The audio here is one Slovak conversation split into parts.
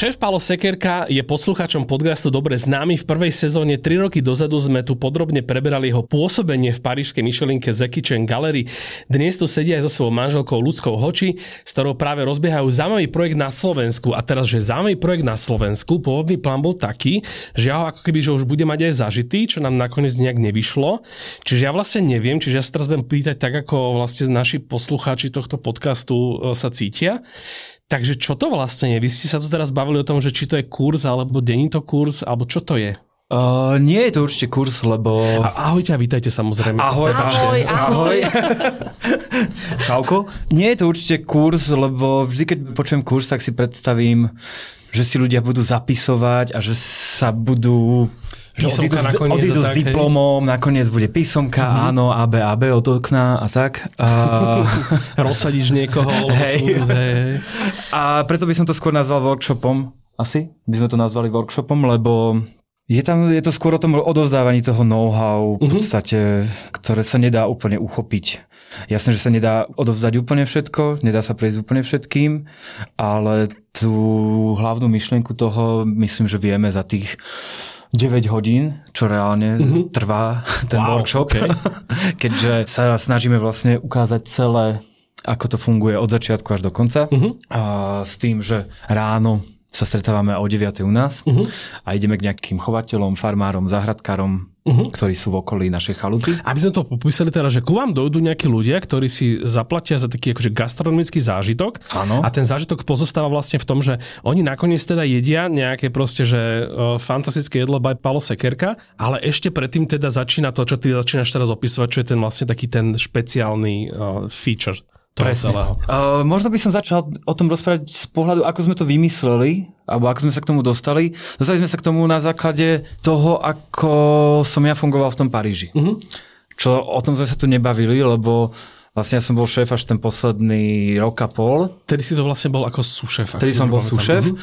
Šéf Palo Sekerka je poslucháčom podcastu dobre známy. V prvej sezóne 3 roky dozadu sme tu podrobne preberali jeho pôsobenie v parížskej myšelinke Zeki Chen Gallery. Dnes tu sedí aj so svojou manželkou Ľudskou Hoči, s ktorou práve rozbiehajú zaujímavý projekt na Slovensku. A teraz, že zaujímavý projekt na Slovensku, pôvodný plán bol taký, že ja ho ako keby že už bude mať aj zažitý, čo nám nakoniec nejak nevyšlo. Čiže ja vlastne neviem, čiže ja sa teraz budem pýtať tak, ako vlastne naši poslucháči tohto podcastu e, sa cítia. Takže čo to vlastne je? Vy ste sa tu teraz bavili o tom, že či to je kurz, alebo není to kurz, alebo čo to je? Uh, nie je to určite kurz, lebo... A, ahojte a vítajte samozrejme. Ahoj, ahoj, ahoj. Čauko. Nie je to určite kurz, lebo vždy, keď počujem kurz, tak si predstavím, že si ľudia budú zapisovať a že sa budú Písomka odídu, nakoniec odídu s tak, hej? diplomom, nakoniec bude písomka, Mhm. áno, AB, AB od okna a tak. A, Rozsadíš niekoho, Hej. hej. a preto by som to skôr nazval workshopom. Asi by sme to nazvali workshopom, lebo je tam, je to skôr o tom odozdávaní toho know-how v podstate, ktoré sa nedá úplne uchopiť. Jasné, že sa nedá odovzdať úplne všetko, nedá sa prejsť úplne všetkým, ale tú hlavnú myšlienku toho myslím, že vieme za tých 9 hodín, čo reálne trvá ten Wow, workshop, okay. keďže sa snažíme vlastne ukázať celé ako to funguje od začiatku až do konca. Uh-huh. A s tým, že ráno sa stretávame o 9. u nás uh-huh. a ideme k nejakým chovateľom, farmárom, záhradkárom, uh-huh. ktorí sú v okolí našej chalupy. Aby sme to popísali teda, že ku vám dojdú nejakí ľudia, ktorí si zaplatia za taký akože gastronomický zážitok. Áno. A ten zážitok pozostáva vlastne v tom, že oni nakoniec teda jedia nejaké proste, že uh, fantastické jedlo by Palo Sekerka, ale ešte predtým teda začína to, čo ty začínaš teraz opisovať, čo je ten vlastne taký ten špeciálny uh, feature toho celého. Uh, možno by som začal o tom rozprávať z pohľadu, ako sme to vymysleli, alebo ako sme sa k tomu dostali. Dostali sme sa k tomu na základe toho, ako som ja fungoval v tom Paríži. Uh-huh. Čo o tom sme sa tu nebavili, lebo vlastne ja som bol šéf až ten posledný rok a pol. Vtedy si to vlastne bol ako sušef. Vtedy som bol súšef Mhm.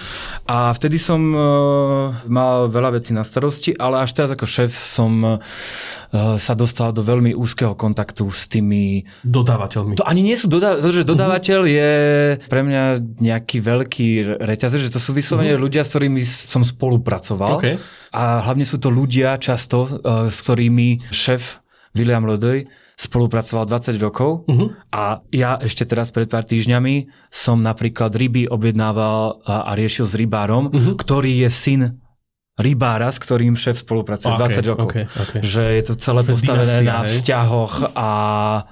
a vtedy som uh, mal veľa vecí na starosti, ale až teraz ako šéf som uh, sa dostal do veľmi úzkeho kontaktu s tými... Dodávateľmi. To ani nie sú dodávateľ, že dodávateľ je pre mňa nejaký veľký reťazec, že to sú vyslovene ľudia, s ktorými som spolupracoval. OK. A hlavne sú to ľudia často, uh, s ktorými šéf William Lodej spolupracoval 20 rokov uh-huh. a ja ešte teraz pred pár týždňami som napríklad ryby objednával a, a riešil s rybárom, uh-huh. ktorý je syn rybára, s ktorým šéf spolupracuje Ok, 20 rokov. ok, ok. Že je to celé postavené Dynastia, na hej? vzťahoch a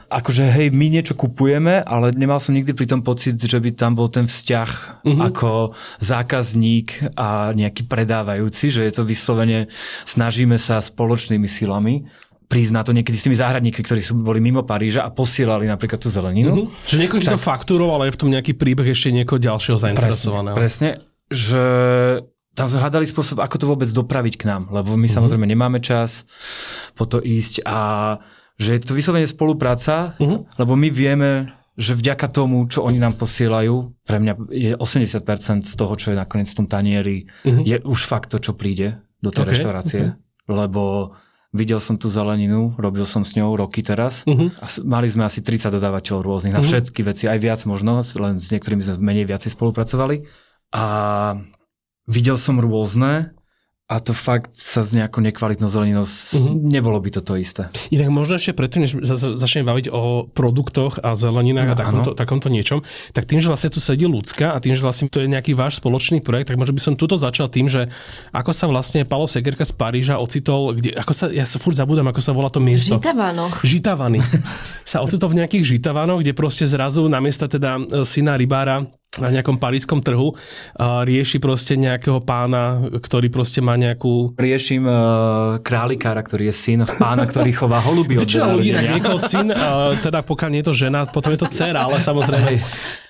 akože hej, my niečo kupujeme, ale nemal som nikdy pri tom pocit, že by tam bol ten vzťah uh-huh. ako zákazník a nejaký predávajúci, že je to vyslovene, snažíme sa spoločnými silami prísť na to niekedy s tými záhradníkmi, ktorí sú, boli mimo Paríža a posielali napríklad tú zeleninu. Uh-huh. Že niekoho ti to faktúroval, ale je v tom nejaký príbeh ešte niekoho ďalšieho zainteresovaného. Presne, že tam sme hľadali spôsob, ako to vôbec dopraviť k nám, lebo my samozrejme nemáme čas po to ísť a že je to vyslovene spolupráca, lebo my vieme, že vďaka tomu, čo oni nám posielajú, pre mňa je 80% z toho, čo je nakoniec v tom tanieri, je už fakt to, čo príde do tej Ok, reštaurácie, lebo videl som tú zeleninu, robil som s ňou roky teraz. A s- mali sme asi 30 dodávateľov rôznych na všetky veci, aj viac možno, len s niektorými sme menej viacej spolupracovali. A videl som rôzne a to fakt sa s nejakou nekvalitnou zeleninou, uh-huh. nebolo by to to isté. Inak možno ešte predtým, než za- za- začneme baviť o produktoch a zeleninách a No, takomto, takomto niečom, tak tým, že vlastne tu sedí ľudská a tým, že vlastne to je nejaký váš spoločný projekt, tak možno by som tuto začal tým, že ako sa vlastne Palo Segerka z Paríža ocitol, kde, ako sa, ja sa furt zabudám, ako sa volá to miesto. Žitavanoch. Žitavany. sa ocitol v nejakých žitavanoch, kde proste zrazu namiesto teda e, syna rybára na nejakom parískom trhu a rieši proste nejakého pána, ktorý proste má nejakú... Riešim uh, králikára, ktorý je syn pána, ktorý chová holuby. Väčšina ľudí niekoho syn, uh, teda pokiaľ nie je to žena, potom je to dcera, ale samozrejme.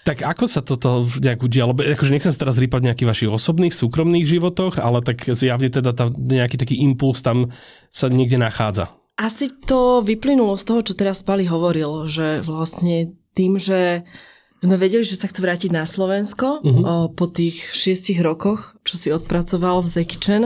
tak ako sa toto nejak udialo? Akože nechcem sa teraz rýpať nejakých vašich osobných, súkromných životoch, ale tak zjavne teda tá, nejaký taký impuls tam sa niekde nachádza. Asi to vyplynulo z toho, čo teraz Pali hovoril, že vlastne tým, že sme vedeli, že sa chce vrátiť na Slovensko uh-huh. o, po tých šiestich rokoch, čo si odpracoval v Zekičen,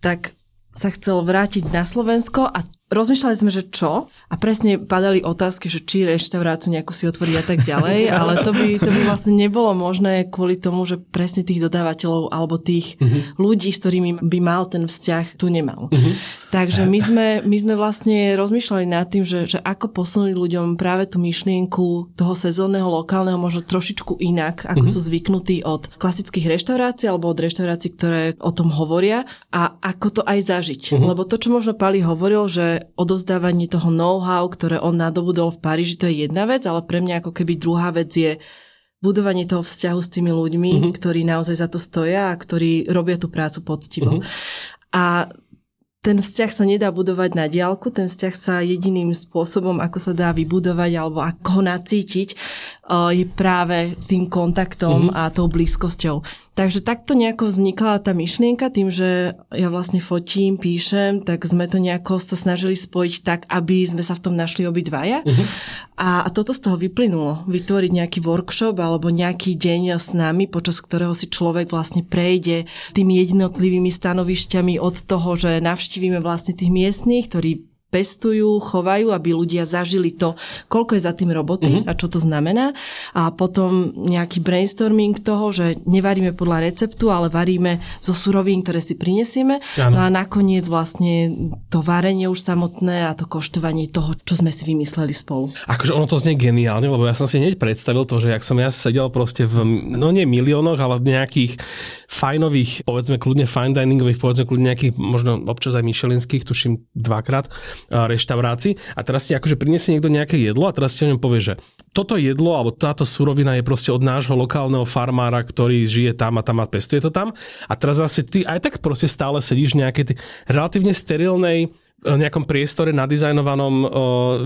tak sa chcel vrátiť na Slovensko a rozmýšľali sme, že čo a presne padali otázky, že či reštauráciu nejakú si otvoriť a tak ďalej, ale to by, to by vlastne nebolo možné kvôli tomu, že presne tých dodávateľov alebo tých uh-huh. ľudí, s ktorými by mal ten vzťah, tu nemal. Uh-huh. Takže my sme, my sme vlastne rozmýšľali nad tým, že, že ako posunúť ľuďom práve tú myšlienku toho sezónneho, lokálneho, možno trošičku inak, ako uh-huh. sú zvyknutí od klasických reštaurácií alebo od reštaurácií, ktoré o tom hovoria a ako to aj zažiť. Uh-huh. Lebo to, čo možno Pali hovoril, že odozdávanie toho know-how, ktoré on nadobudol v Paríži, to je jedna vec, ale pre mňa ako keby druhá vec je budovanie toho vzťahu s tými ľuďmi, uh-huh. ktorí naozaj za to stoja a ktorí robia tú prácu poctivo. Uh-huh. A ten vzťah sa nedá budovať na diálku, ten vzťah sa jediným spôsobom, ako sa dá vybudovať alebo ako ho nacítiť, je práve tým kontaktom mm-hmm. a tou blízkosťou. Takže takto nejako vznikla tá myšlienka, tým, že ja vlastne fotím, píšem, tak sme to nejako sa snažili spojiť tak, aby sme sa v tom našli obidvaja. Uh-huh. A, a toto z toho vyplynulo. Vytvoriť nejaký workshop alebo nejaký deň s nami, počas ktorého si človek vlastne prejde tými jednotlivými stanovišťami od toho, že navštívime vlastne tých miestných, ktorí pestujú, chovajú, aby ľudia zažili to, koľko je za tým roboty mm-hmm. a čo to znamená. A potom nejaký brainstorming toho, že nevaríme podľa receptu, ale varíme zo surovín, ktoré si prinesieme. Ano. No a nakoniec vlastne to varenie už samotné a to koštovanie toho, čo sme si vymysleli spolu. Akože ono to znie geniálne, lebo ja som si hneď predstavil to, že ak som ja sedel proste v, no nie miliónoch, ale v nejakých fajnových, povedzme kľudne fine diningových, povedzme kľudne nejakých, možno občas aj myšelinských, tuším dvakrát, reštaurácii. A teraz ti akože prinesie niekto nejaké jedlo a teraz ti o ňom povie, že toto jedlo alebo táto surovina je proste od nášho lokálneho farmára, ktorý žije tam a tam a pestuje to tam. A teraz vlastne ty aj tak proste stále sedíš v nejakej relatívne sterilnej nejakom priestore nadizajnovanom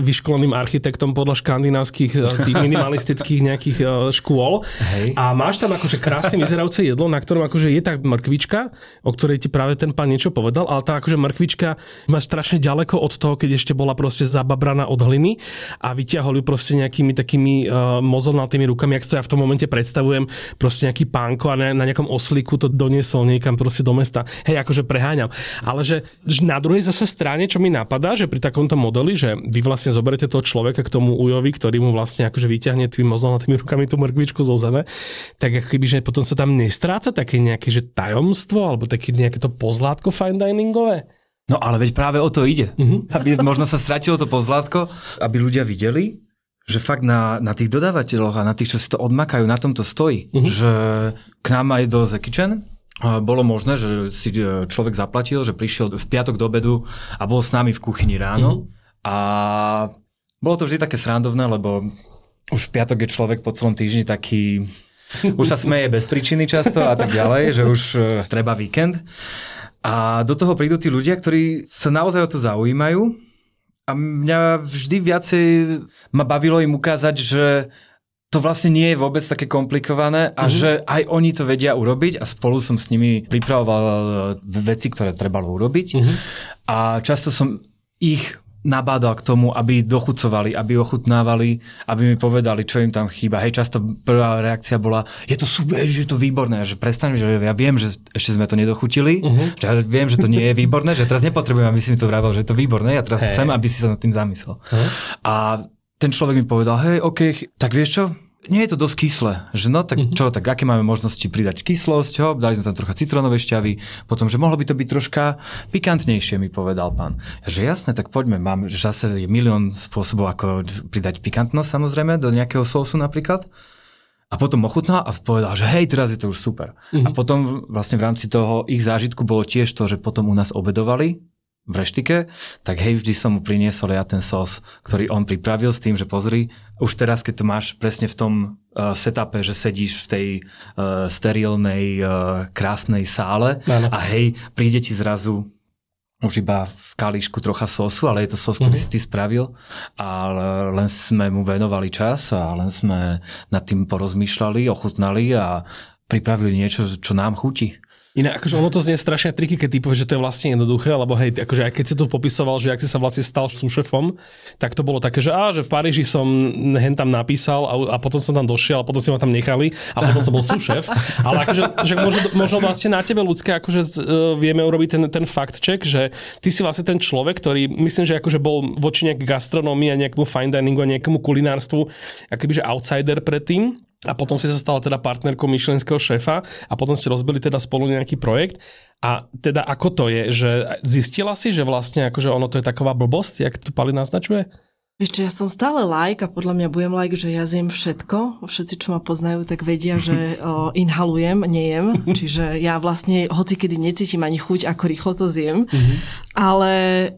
vyškoleným architektom podľa škandinávskych tých minimalistických nejakých škôl. Hej. A máš tam akože krásne vyzerajúce jedlo, na ktorom akože je tá mrkvička, o ktorej ti práve ten pán niečo povedal, ale tá akože mrkvička má strašne ďaleko od toho, keď ešte bola proste zababraná od hliny a vyťahol ju proste nejakými takými uh, mozolnatými rukami, ak to ja v tom momente predstavujem, proste nejaký pánko a na, na nejakom oslíku to doniesol niekam proste do mesta. Hej, akože preháňam. Ale že, že na druhej zase strane niečo mi napadá, že pri takomto modeli, že vy vlastne zoberete toho človeka k tomu ujovi, ktorý mu vlastne akože vyťahne tým mozom tými rukami tú mrkvičku zo zeme, tak ako keby, že potom sa tam nestráca také nejaké že tajomstvo alebo také nejaké to pozlátko fine diningové? No ale veď práve o to ide. Uh-huh. Aby možno sa stratilo to pozlátko, aby ľudia videli, že fakt na, na tých dodávateľoch a na tých, čo si to odmakajú, na tom to stojí. Uh-huh. Že k nám aj do The Kitchen bolo možné, že si e, človek zaplatil, že prišiel v piatok do obedu a bol s nami v kuchyni ráno. Mm-hmm. A bolo to vždy také srandovné, lebo už v piatok je človek po celom týždni taký... Už sa smeje bez príčiny často a tak ďalej, že už uh, treba víkend. A do toho prídu tí ľudia, ktorí sa naozaj o to zaujímajú. A mňa vždy viacej ma bavilo im ukázať, že to vlastne nie je vôbec také komplikované a mm-hmm. že aj oni to vedia urobiť a spolu som s nimi pripravoval e, veci, ktoré trebalo urobiť mm-hmm. a často som ich nabádal k tomu, aby dochucovali, aby ochutnávali, aby mi povedali, čo im tam chýba. Hej, často prvá reakcia bola, je to super, že je to výborné, že prestaň, že ja viem, že ešte sme to nedochutili, uh-huh. že ja viem, že to nie je výborné, že teraz nepotrebujem, aby si mi to vravel, že je to výborné, ja teraz hey. chcem, aby si sa nad tým zamyslel. Uh-huh. A ten človek mi povedal, hej, OK, tak vieš čo, nie je to dosť kyslé. Že no tak mhm. čo, tak aké máme možnosti pridať kyslosť, ho, dali sme tam trocha citrónové šťavy, potom, že mohlo by to byť troška pikantnejšie, mi povedal pán. Že jasné, tak poďme, mám, že zase je milión spôsobov, ako pridať pikantnosť samozrejme do nejakého sósu napríklad. A potom ochutnal a povedal, že hej, teraz je to už super. Mm-hmm. A potom vlastne v rámci toho ich zážitku bolo tiež to, že potom u nás obedovali v reštike, tak hej, vždy som mu priniesol ja ten sos, ktorý on pripravil s tým, že pozri, už teraz, keď to máš presne v tom setupe, že sedíš v tej uh, sterilnej, uh, krásnej sále ano. a hej, príde ti zrazu už iba v kalíšku trocha sosu, ale je to sos, ktorý mm-hmm. si ty spravil a len sme mu venovali čas a len sme nad tým porozmýšľali, ochutnali a pripravili niečo, čo nám chutí. Inak akože ono to znie strašne triky, keď ty povieš, že to je vlastne jednoduché, lebo hej, akože aj keď si tu popisoval, že ak si sa vlastne stal súšefom, tak to bolo také, že á, že v Paríži som hen tam napísal a, a potom som tam došiel a potom si ma tam nechali a potom som bol súšef. Ale akože, že možno, možno vlastne na tebe ľudské akože uh, vieme urobiť ten, ten fakt check, že ty si vlastne ten človek, ktorý myslím, že akože bol voči nejakej gastronómii a nejakému fine diningu a nejakému kulinárstvu akoby, že outsider predtým a potom si sa stala teda partnerkou myšlenského šéfa a potom ste rozbili teda spolu nejaký projekt. A teda ako to je, že zistila si, že vlastne akože ono to je taková blbosť, jak tu Pali naznačuje? Ešte ja som stále like a podľa mňa budem like, že ja zjem všetko. Všetci, čo ma poznajú, tak vedia, že o, inhalujem, nejem. Čiže ja vlastne hoci kedy necítim ani chuť, ako rýchlo to zjem. Mm-hmm. Ale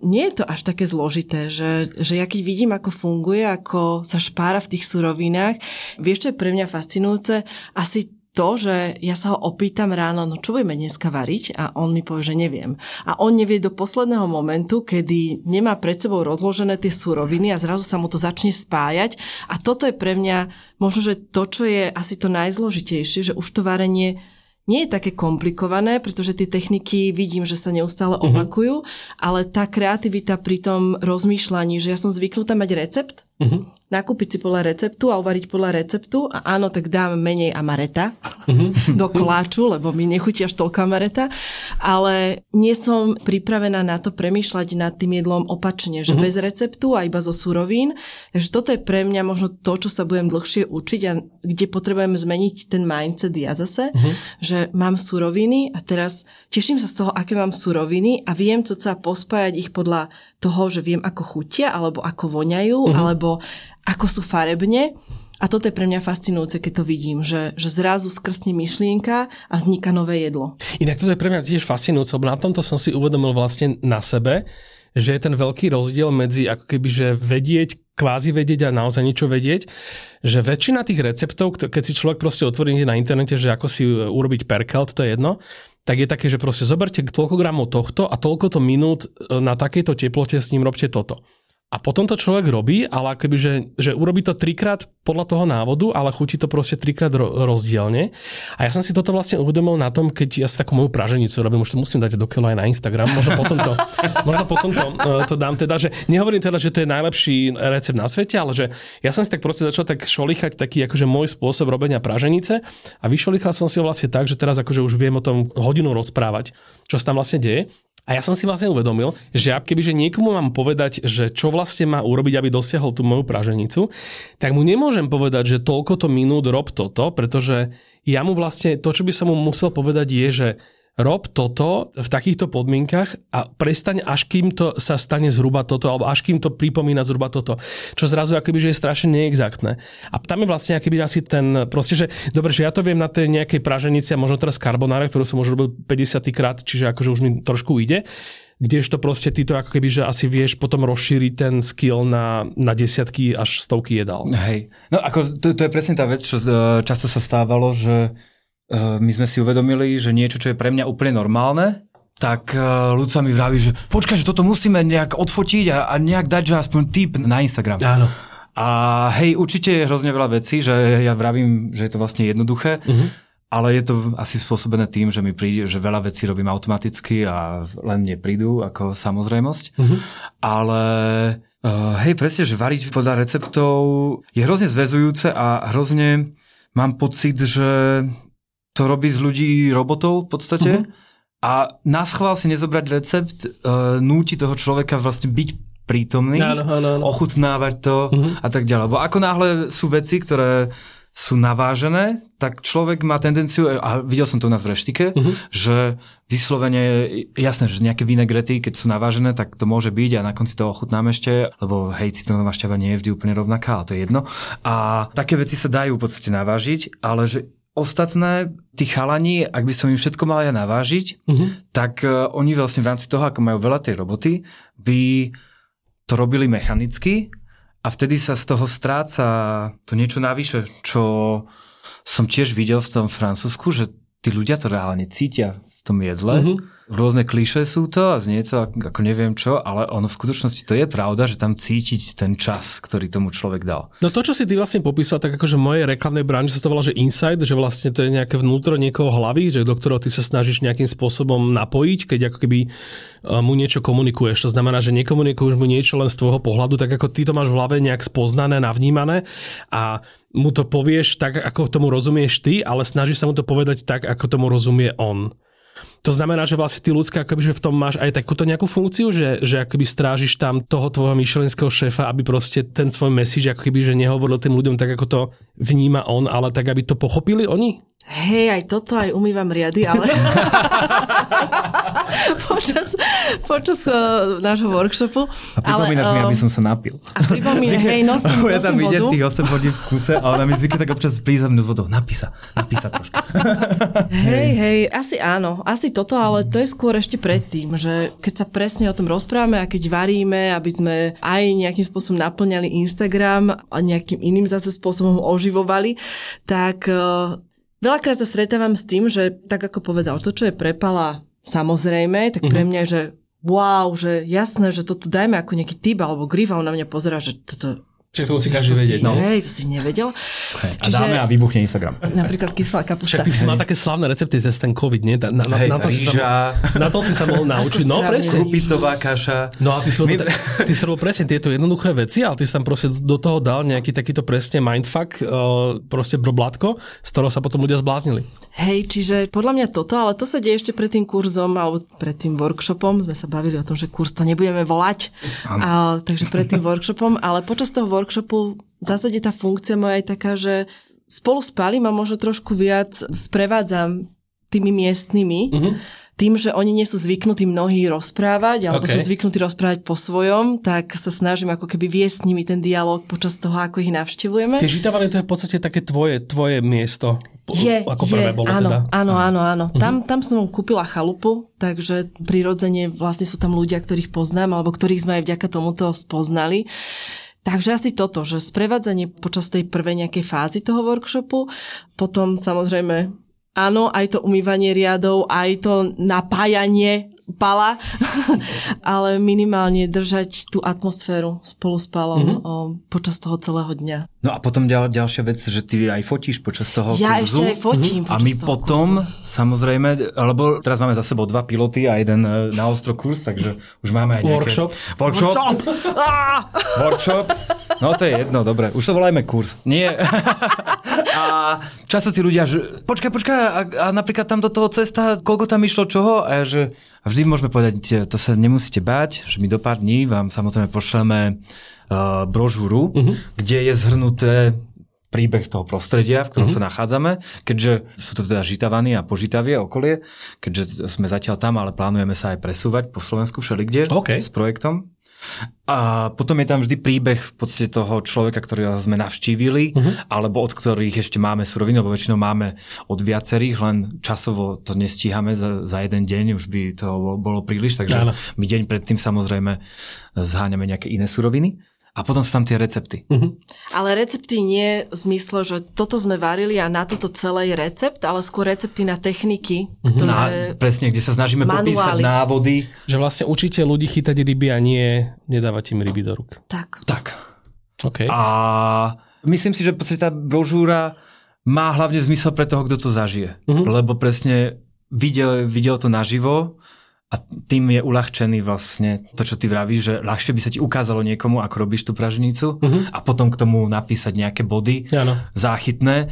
nie je to až také zložité, že, že ja keď vidím, ako funguje, ako sa špára v tých surovinách, vieš, čo je pre mňa fascinujúce? Asi to, že ja sa ho opýtam ráno, no čo budeme dneska variť? A on mi povie, že neviem. A on nevie do posledného momentu, kedy nemá pred sebou rozložené tie suroviny a zrazu sa mu to začne spájať. A toto je pre mňa možno, že to, čo je asi to najzložitejšie, že už to varenie nie je také komplikované, pretože tie techniky vidím, že sa neustále mhm. opakujú, uh-huh. ale tá kreativita pri tom rozmýšľaní, že ja som zvyknutá mať recept, uh-huh nakúpiť si podľa receptu a uvariť podľa receptu a áno, tak dám menej amareta mm-hmm. do koláču, lebo mi nechutí až toľko amareta, ale nie som pripravená na to premýšľať nad tým jedlom opačne, že mm-hmm. bez receptu a iba zo surovín. Takže toto je pre mňa možno to, čo sa budem dlhšie učiť a kde potrebujem zmeniť ten mindset ja zase, mm-hmm. že mám suroviny a teraz teším sa z toho, aké mám suroviny a viem, co sa pospájať ich podľa toho, že viem, ako chutia alebo ako voňajú, mm-hmm. alebo ako sú farebne. A toto je pre mňa fascinujúce, keď to vidím, že, že zrazu skrstne myšlienka a vzniká nové jedlo. Inak toto je pre mňa tiež fascinujúce, lebo na tomto som si uvedomil vlastne na sebe, že je ten veľký rozdiel medzi ako keby, že vedieť, kvázi vedieť a naozaj niečo vedieť, že väčšina tých receptov, keď si človek proste otvorí na internete, že ako si urobiť perkelt, to je jedno, tak je také, že proste zoberte toľko gramov tohto a toľko to minút na takejto teplote s ním robte toto. A potom to človek robí, ale akoby, že, že urobí to trikrát podľa toho návodu, ale chutí to proste trikrát rozdielne. A ja som si toto vlastne uvedomil na tom, keď ja si takú moju praženicu robím, už to musím dať do kilo aj na Instagram, možno potom to, možno potom to, e, to dám teda, že nehovorím teda, že to je najlepší recept na svete, ale že ja som si tak proste začal tak šolichať taký akože môj spôsob robenia praženice a vyšolichal som si ho vlastne tak, že teraz akože už viem o tom hodinu rozprávať, čo sa tam vlastne deje. A ja som si vlastne uvedomil, že ja kebyže niekomu mám povedať, že čo vlastne má urobiť, aby dosiahol tú moju praženicu, tak mu nemôžem povedať, že toľko to minút rob toto, pretože ja mu vlastne, to, čo by som mu musel povedať je, že rob toto v takýchto podmienkach a prestaň, až kým to sa stane zhruba toto, alebo až kým to pripomína zhruba toto. Čo zrazu akoby, že je strašne neexaktné. A tam je vlastne akoby asi ten, proste, že dobre, že ja to viem na tej nejakej praženici a možno teraz karbonáre, ktorú som možno robil 50 krát, čiže akože už mi trošku ide kdežto proste ty to ako keby, že asi vieš potom rozšíriť ten skill na, na desiatky až stovky jedál. Hej. No ako to, to je presne tá vec, čo e, často sa stávalo, že my sme si uvedomili, že niečo, čo je pre mňa úplne normálne, tak uh, ľudca mi vraví, že počkaj, že toto musíme nejak odfotiť a, a nejak dať, že aspoň tip na Instagram. Áno. A hej, určite je hrozne veľa vecí, že ja vravím, že je to vlastne jednoduché, uh-huh. ale je to asi spôsobené tým, že mi príde, že veľa vecí robím automaticky a len mne prídu ako samozrejmosť. Uh-huh. Ale uh, hej, presne, že variť podľa receptov je hrozne zväzujúce a hrozne mám pocit, že to robí z ľudí robotov v podstate. Uh-huh. A na schvál si nezobrať recept uh, núti toho človeka vlastne byť prítomný, áno, áno, áno. ochutnávať to uh-huh. a tak ďalej. Lebo ako náhle sú veci, ktoré sú navážené, tak človek má tendenciu, a videl som to u nás v reštike, uh-huh. že vyslovene, jasné, že nejaké vinegrety, keď sú navážené, tak to môže byť a na konci toho ochutnáme ešte, lebo hej, citrónová šťava nie je vždy úplne rovnaká, ale to je jedno. A také veci sa dajú v podstate navážiť, ale že ostatné, tí chalani, ak by som im všetko mal ja navážiť, uh-huh. tak uh, oni vlastne v rámci toho, ako majú veľa tej roboty, by to robili mechanicky a vtedy sa z toho stráca to niečo navyše, čo som tiež videl v tom Francúzsku, že tí ľudia to reálne cítia v tom jedle. Mm-hmm rôzne kliše sú to a znie to ako neviem čo, ale ono v skutočnosti to je pravda, že tam cítiť ten čas, ktorý tomu človek dal. No to, čo si ty vlastne popísal, tak akože v mojej reklamnej branži sa to volá, že insight, že vlastne to je nejaké vnútro niekoho hlavy, že do ktorého ty sa snažíš nejakým spôsobom napojiť, keď ako keby e, mu niečo komunikuješ. To znamená, že nekomunikuješ mu niečo len z tvojho pohľadu, tak ako ty to máš v hlave nejak spoznané, navnímané a mu to povieš tak, ako tomu rozumieš ty, ale snažíš sa mu to povedať tak, ako tomu rozumie on. To znamená, že vlastne ty ľudská, akoby, že v tom máš aj takúto nejakú funkciu, že, že akoby strážiš tam toho tvojho myšelenského šéfa, aby proste ten svoj message ako keby, že nehovoril tým ľuďom tak, ako to vníma on, ale tak, aby to pochopili oni? Hej, aj toto aj umývam riady, ale počas, počas uh, nášho workshopu. A pripomínaš ale, mi, uh, aby som sa napil. A pripomínaš, hej, nosím, nosím Ja tam vidím tých 8 hodín v kuse, ale nám je zvykne tak občas prísť s vodou. Napísa, napísa trošku. hej, hej, asi áno, asi toto, ale to je skôr ešte predtým, že keď sa presne o tom rozprávame a keď varíme, aby sme aj nejakým spôsobom naplňali Instagram a nejakým iným zase spôsobom oživovali, tak uh, Veľakrát sa stretávam s tým, že tak ako povedal, to, čo je prepala samozrejme, tak pre mhm. mňa je, že wow, že jasné, že toto dajme ako nejaký typ alebo grif a on na mňa pozera, že toto Čiže to musí každý vedieť. no. Hej, to si nevedel. Okay. A Čiže, dáme a vybuchne Instagram. Napríklad kyslá kapusta. Však ty si mal také slavné recepty cez ten COVID, nie? Na, na, Hej, na, to si sa, na to si sa mohol naučiť. No, presne. Krupicová kaša. No a ty si, robil, ty si robil presne tieto jednoduché veci, ale ty si tam proste do toho dal nejaký takýto presne mindfuck, uh, proste broblatko, z ktorého sa potom ľudia zbláznili. Hej, čiže podľa mňa toto, ale to sa deje ešte pred tým kurzom alebo pred tým workshopom. Sme sa bavili o tom, že kurz to nebudeme volať. A, takže pred tým workshopom, ale počas toho workshopu v zásade tá funkcia moja je taká, že spolu s Palim a možno trošku viac sprevádzam tými miestnymi. Mm-hmm tým, že oni nie sú zvyknutí mnohí rozprávať, alebo okay. sú zvyknutí rozprávať po svojom, tak sa snažím ako keby viesť s nimi ten dialog počas toho, ako ich navštevujeme. Tie žitavany to je v podstate také tvoje, tvoje miesto. Je, ako je, prvé bolo áno, teda. áno, áno, áno. Uh-huh. Tam, tam som kúpila chalupu, takže prirodzene vlastne sú tam ľudia, ktorých poznám, alebo ktorých sme aj vďaka tomuto spoznali. Takže asi toto, že sprevádzanie počas tej prvej nejakej fázy toho workshopu, potom samozrejme áno, aj to umývanie riadov, aj to napájanie pala, ale minimálne držať tú atmosféru spolu s palom mm-hmm. o, počas toho celého dňa. No a potom ďal, ďalšia vec, že ty aj fotíš počas toho ja kurzu. Ja ešte aj fotím mm-hmm. A my potom, kurzu. samozrejme, alebo teraz máme za sebou dva piloty a jeden e, na ostro kurz, takže už máme aj nejaké... Workshop. Workshop. Workshop. Workshop. No to je jedno, dobre. Už to volajme kurz. Nie. a často tí ľudia, že počkaj, počkaj, a, a napríklad tam do toho cesta, koľko tam išlo čoho? A ja, že a vždy môžeme povedať, to sa nemusíte báť, že my do pár dní vám samozrejme pošleme uh, brožúru, uh-huh. kde je zhrnuté príbeh toho prostredia, v ktorom uh-huh. sa nachádzame, keďže sú to teda Žitavany a Požitavie okolie, keďže sme zatiaľ tam, ale plánujeme sa aj presúvať po Slovensku všelikde okay. s projektom. A potom je tam vždy príbeh v podstate toho človeka, ktorého sme navštívili, uh-huh. alebo od ktorých ešte máme suroviny, lebo väčšinou máme od viacerých, len časovo to nestíhame za, za jeden deň, už by to bolo príliš, takže Áno. my deň predtým samozrejme zháňame nejaké iné suroviny. A potom sú tam tie recepty. Uh-huh. Ale recepty nie v zmysle, že toto sme varili a na toto celé je recept, ale skôr recepty na techniky, uh-huh. ktoré... Na, presne, kde sa snažíme manuály. popísať návody. Že vlastne učíte ľudí chytať ryby a nie nedávať im ryby do rúk. Tak. Tak. Okay. A myslím si, že tá brožúra má hlavne zmysel pre toho, kto to zažije. Uh-huh. Lebo presne videl, videl to naživo a tým je uľahčený vlastne to, čo ty vravíš, že ľahšie by sa ti ukázalo niekomu, ako robíš tú pražnicu uh-huh. a potom k tomu napísať nejaké body ano. záchytné,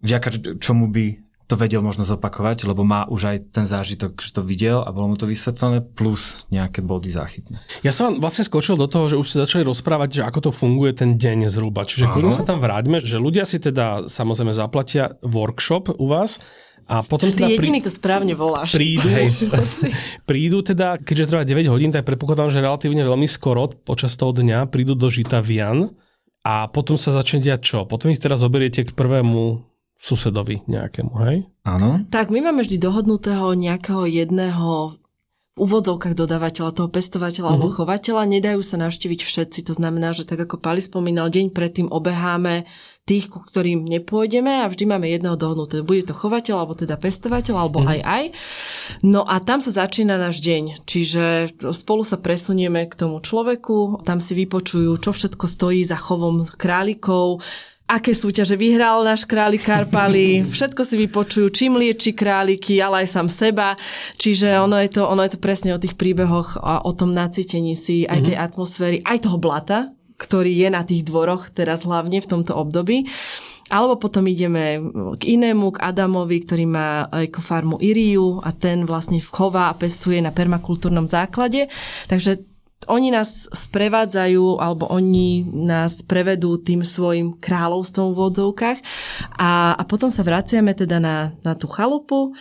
vďaka čomu by to vedel možno zopakovať, lebo má už aj ten zážitok, že to videl a bolo mu to vysvetlené, plus nejaké body záchytné. Ja som vlastne skočil do toho, že už ste začali rozprávať, že ako to funguje ten deň zhruba. Čiže kľudne sa tam vráťme, že ľudia si teda samozrejme zaplatia workshop u vás, a potom teda Ty jediný prí... to správne voláš. Prídu, prídu teda, keďže trvá 9 hodín, tak predpokladám, že relatívne veľmi skoro počas toho dňa prídu do Žita Vian a potom sa začne diať čo? Potom ich teraz zoberiete k prvému susedovi nejakému, hej? Áno. Tak my máme vždy dohodnutého nejakého jedného úvodzovkách dodávateľa, toho pestovateľa uh-huh. alebo mhm. chovateľa. Nedajú sa navštíviť všetci. To znamená, že tak ako Pali spomínal, deň predtým obeháme tých, ku ktorým nepôjdeme a vždy máme jedného dohodnuté. Bude to chovateľ, alebo teda pestovateľ, alebo uh-huh. aj aj. No a tam sa začína náš deň. Čiže spolu sa presunieme k tomu človeku, tam si vypočujú, čo všetko stojí za chovom králikov, aké súťaže vyhral náš králik Karpali, všetko si vypočujú, čím lieči králiky, ale aj sám seba. Čiže ono je to, ono je to presne o tých príbehoch a o tom nacítení si aj tej mhm. atmosféry, aj toho blata, ktorý je na tých dvoroch teraz hlavne v tomto období. Alebo potom ideme k inému, k Adamovi, ktorý má ekofarmu Iriu a ten vlastne chová a pestuje na permakultúrnom základe. Takže oni nás sprevádzajú, alebo oni nás prevedú tým svojim kráľovstvom v vodzovkách a, a potom sa vraciame teda na, na tú chalupu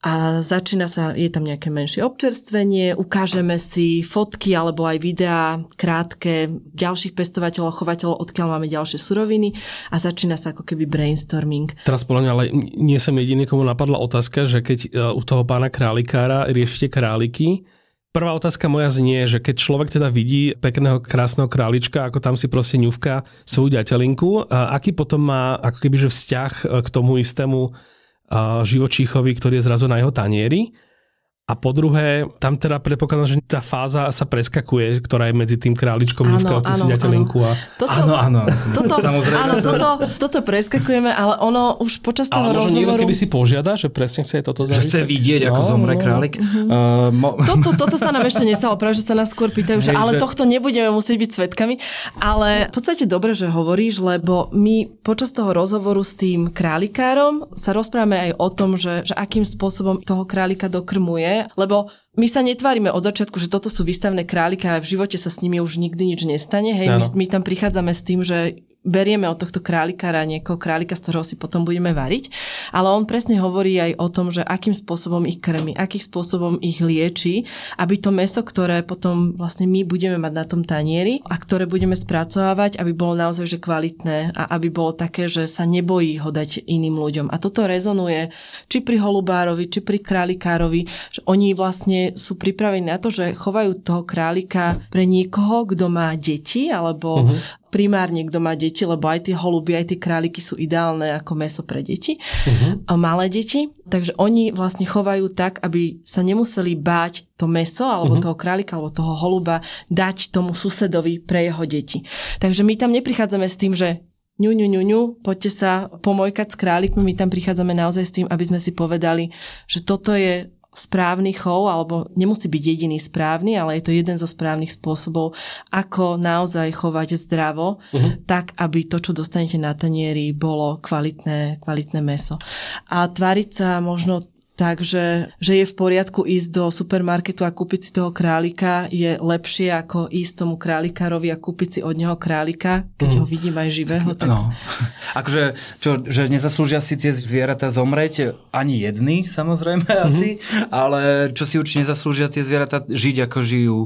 a začína sa, je tam nejaké menšie občerstvenie, ukážeme si fotky alebo aj videá krátke ďalších pestovateľov, chovateľov, odkiaľ máme ďalšie suroviny a začína sa ako keby brainstorming. Teraz podľa ale nie som jediný, komu napadla otázka, že keď e, u toho pána králikára riešite králiky, Prvá otázka moja znie, že keď človek teda vidí pekného, krásneho králička, ako tam si proste ňuvka svoju ďatelinku, aký potom má ako keby že vzťah e, k tomu istému živočíchovi, ktorý je zrazu na jeho tanieri a po druhé, tam teda predpokladám, že tá fáza sa preskakuje, ktorá je medzi tým králičkom, áno, áno, ďatelinku a... Toto, áno, áno. Toto, Samozrejme. Áno, toto, toto preskakujeme, ale ono už počas toho ale rozhovoru... niekto, keby si požiada, že presne chce toto zažiť. Že chce vidieť, tak... ako no, zomre no. králik. Uh-huh. Uh, mo... toto, toto sa nám ešte nestalo, práve že sa nás skôr pýtajú, že ale že... tohto nebudeme musieť byť svetkami. Ale v podstate dobre, že hovoríš, lebo my počas toho rozhovoru s tým králikárom sa rozprávame aj o tom, že, že akým spôsobom toho králika dokrmuje lebo my sa netvárime od začiatku, že toto sú výstavné králika a v živote sa s nimi už nikdy nič nestane. Hej, my, my tam prichádzame s tým, že berieme od tohto králikára niekoho králika, z ktorého si potom budeme variť. Ale on presne hovorí aj o tom, že akým spôsobom ich krmi, akým spôsobom ich lieči, aby to meso, ktoré potom vlastne my budeme mať na tom tanieri a ktoré budeme spracovávať, aby bolo naozaj že kvalitné a aby bolo také, že sa nebojí ho dať iným ľuďom. A toto rezonuje či pri holubárovi, či pri králikárovi, že oni vlastne sú pripravení na to, že chovajú toho králika pre niekoho, kto má deti alebo uh-huh primárne, kto má deti, lebo aj tie holuby, aj tie králiky sú ideálne ako meso pre deti, uh-huh. a malé deti. Takže oni vlastne chovajú tak, aby sa nemuseli báť to meso, alebo uh-huh. toho králika, alebo toho holuba dať tomu susedovi pre jeho deti. Takže my tam neprichádzame s tým, že ňu, ňu, ňu, ňu, poďte sa pomojkať s králikmi, my tam prichádzame naozaj s tým, aby sme si povedali, že toto je správny chov, alebo nemusí byť jediný správny, ale je to jeden zo správnych spôsobov, ako naozaj chovať zdravo, uh-huh. tak aby to, čo dostanete na tanieri, bolo kvalitné, kvalitné meso. A tváriť sa možno Takže že je v poriadku ísť do supermarketu a kúpiť si toho králika je lepšie ako ísť tomu králikárovi a kúpiť si od neho králika, keď mm. ho vidím aj živého. Tak... No. Akože, čo, že nezaslúžia si tie zvieratá zomrieť ani jedný, samozrejme mm-hmm. asi, ale čo si určite nezaslúžia tie zvieratá žiť ako žijú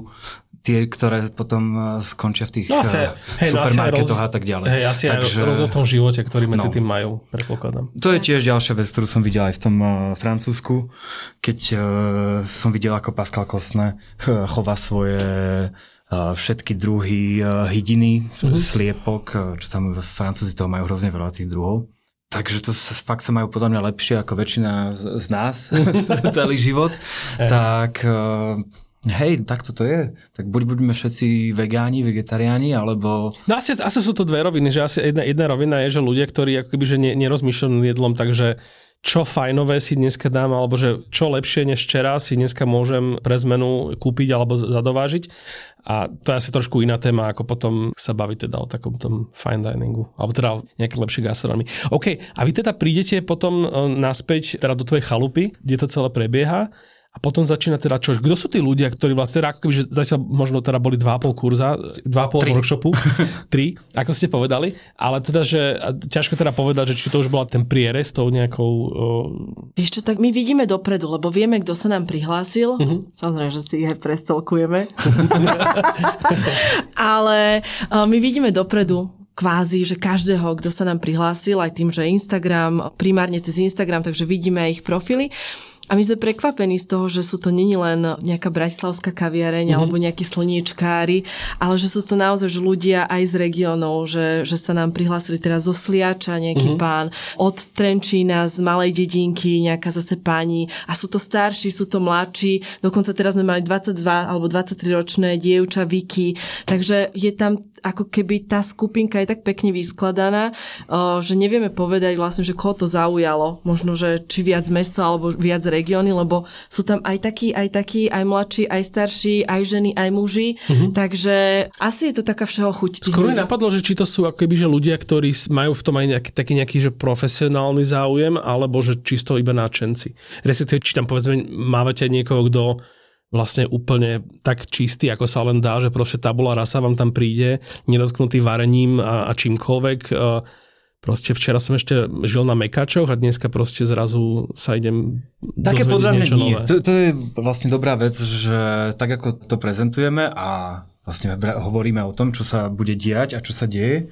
tie, ktoré potom e, skončia v tých no, asi, e, hej, no supermarketoch roz, a tak ďalej. Hej, asi Takže, aj roz o tom živote, ktorý medzi no, tým majú, predpokladám. To je tiež ďalšia vec, ktorú som videl aj v tom uh, Francúzsku, keď uh, som videl, ako Pascal Kostne uh, chová svoje všetky druhy uh, hydiny, mm-hmm. sliepok, čo tam Francúzi toho majú hrozne veľa tých druhov. Takže to sa, fakt sa majú podľa mňa lepšie ako väčšina z, z nás celý život. tak Hej, tak to je. Tak buď budeme všetci vegáni, vegetariáni, alebo... No asi, asi sú to dve roviny, že asi jedna, jedna rovina je, že ľudia, ktorí akoby, že ne, nerozmýšľajú jedlom, takže čo fajnové si dneska dám, alebo že čo lepšie než včera si dneska môžem pre zmenu kúpiť alebo zadovážiť. A to je asi trošku iná téma, ako potom sa baviť teda o takom tom fine diningu, alebo teda o nejaké lepšie gastronomii. OK, a vy teda prídete potom e, naspäť teda do tvojej chalupy, kde to celé prebieha a potom začína teda čo? Kto sú tí ľudia, ktorí vlastne teda, ako keby, že zatiaľ možno teda boli 2,5 kurza, 2,5 workshopu, 3, ako ste povedali, ale teda, že ťažko teda povedať, že či to už bola ten prierez tou nejakou... Uh... Vieš čo, tak my vidíme dopredu, lebo vieme, kto sa nám prihlásil. Uh-huh. Samozrejme, že si ich aj prestelkujeme. ale uh, my vidíme dopredu, kvázi, že každého, kto sa nám prihlásil, aj tým, že Instagram, primárne cez Instagram, takže vidíme ich profily A my sme prekvapení z toho, že sú to není len nejaká bratislavská kaviareň mm-hmm. alebo nejakí slniečkári, ale že sú to naozaj že ľudia aj z regiónov, že, že sa nám prihlásili teraz zo Sliača nejaký mm-hmm. pán, od Trenčína z malej dedinky nejaká zase pani a sú to starší, sú to mladší, dokonca teraz sme mali 22 alebo 23 ročné dievča Vicky, takže je tam ako keby tá skupinka je tak pekne vyskladaná, že nevieme povedať vlastne, že koho to zaujalo. Možno, že či viac mesto alebo viac regióny, lebo sú tam aj takí, aj takí, aj mladší, aj starší, aj ženy, aj muži. Mm-hmm. Takže asi je to taká všeho chuť. Skoro mi napadlo, že či to sú ako keby, že ľudia, ktorí majú v tom aj nejaký, taký nejaký že profesionálny záujem, alebo že čisto iba náčenci. Respektíve, či tam povedzme mávate niekoho, kto vlastne úplne tak čistý, ako sa len dá, že proste tabula rasa vám tam príde, nedotknutý varením a, a čímkoľvek. Proste včera som ešte žil na Mekačoch a dneska proste zrazu sa idem Také podľa mňa nie. To, to je vlastne dobrá vec, že tak ako to prezentujeme a vlastne hovoríme o tom, čo sa bude diať a čo sa deje,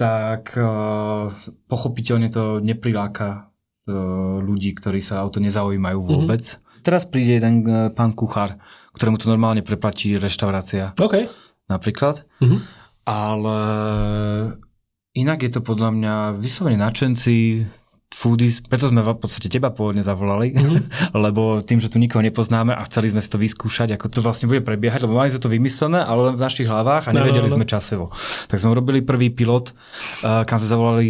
tak uh, pochopiteľne to nepriláka uh, ľudí, ktorí sa o to nezaujímajú mhm. vôbec. Mm-hmm teraz príde jeden e, pán kuchár, ktorému to normálne preplatí reštaurácia. OK. Napríklad. Mm-hmm. Ale inak je to podľa mňa vyslovene načenci, foodies, preto sme v podstate teba pôvodne zavolali, mm-hmm. lebo tým, že tu nikoho nepoznáme a chceli sme si to vyskúšať, ako to vlastne bude prebiehať, lebo mali sme to vymyslené, ale len v našich hlavách a nevedeli no, no, no. sme časovo. Tak sme urobili prvý pilot, uh, kam sme zavolali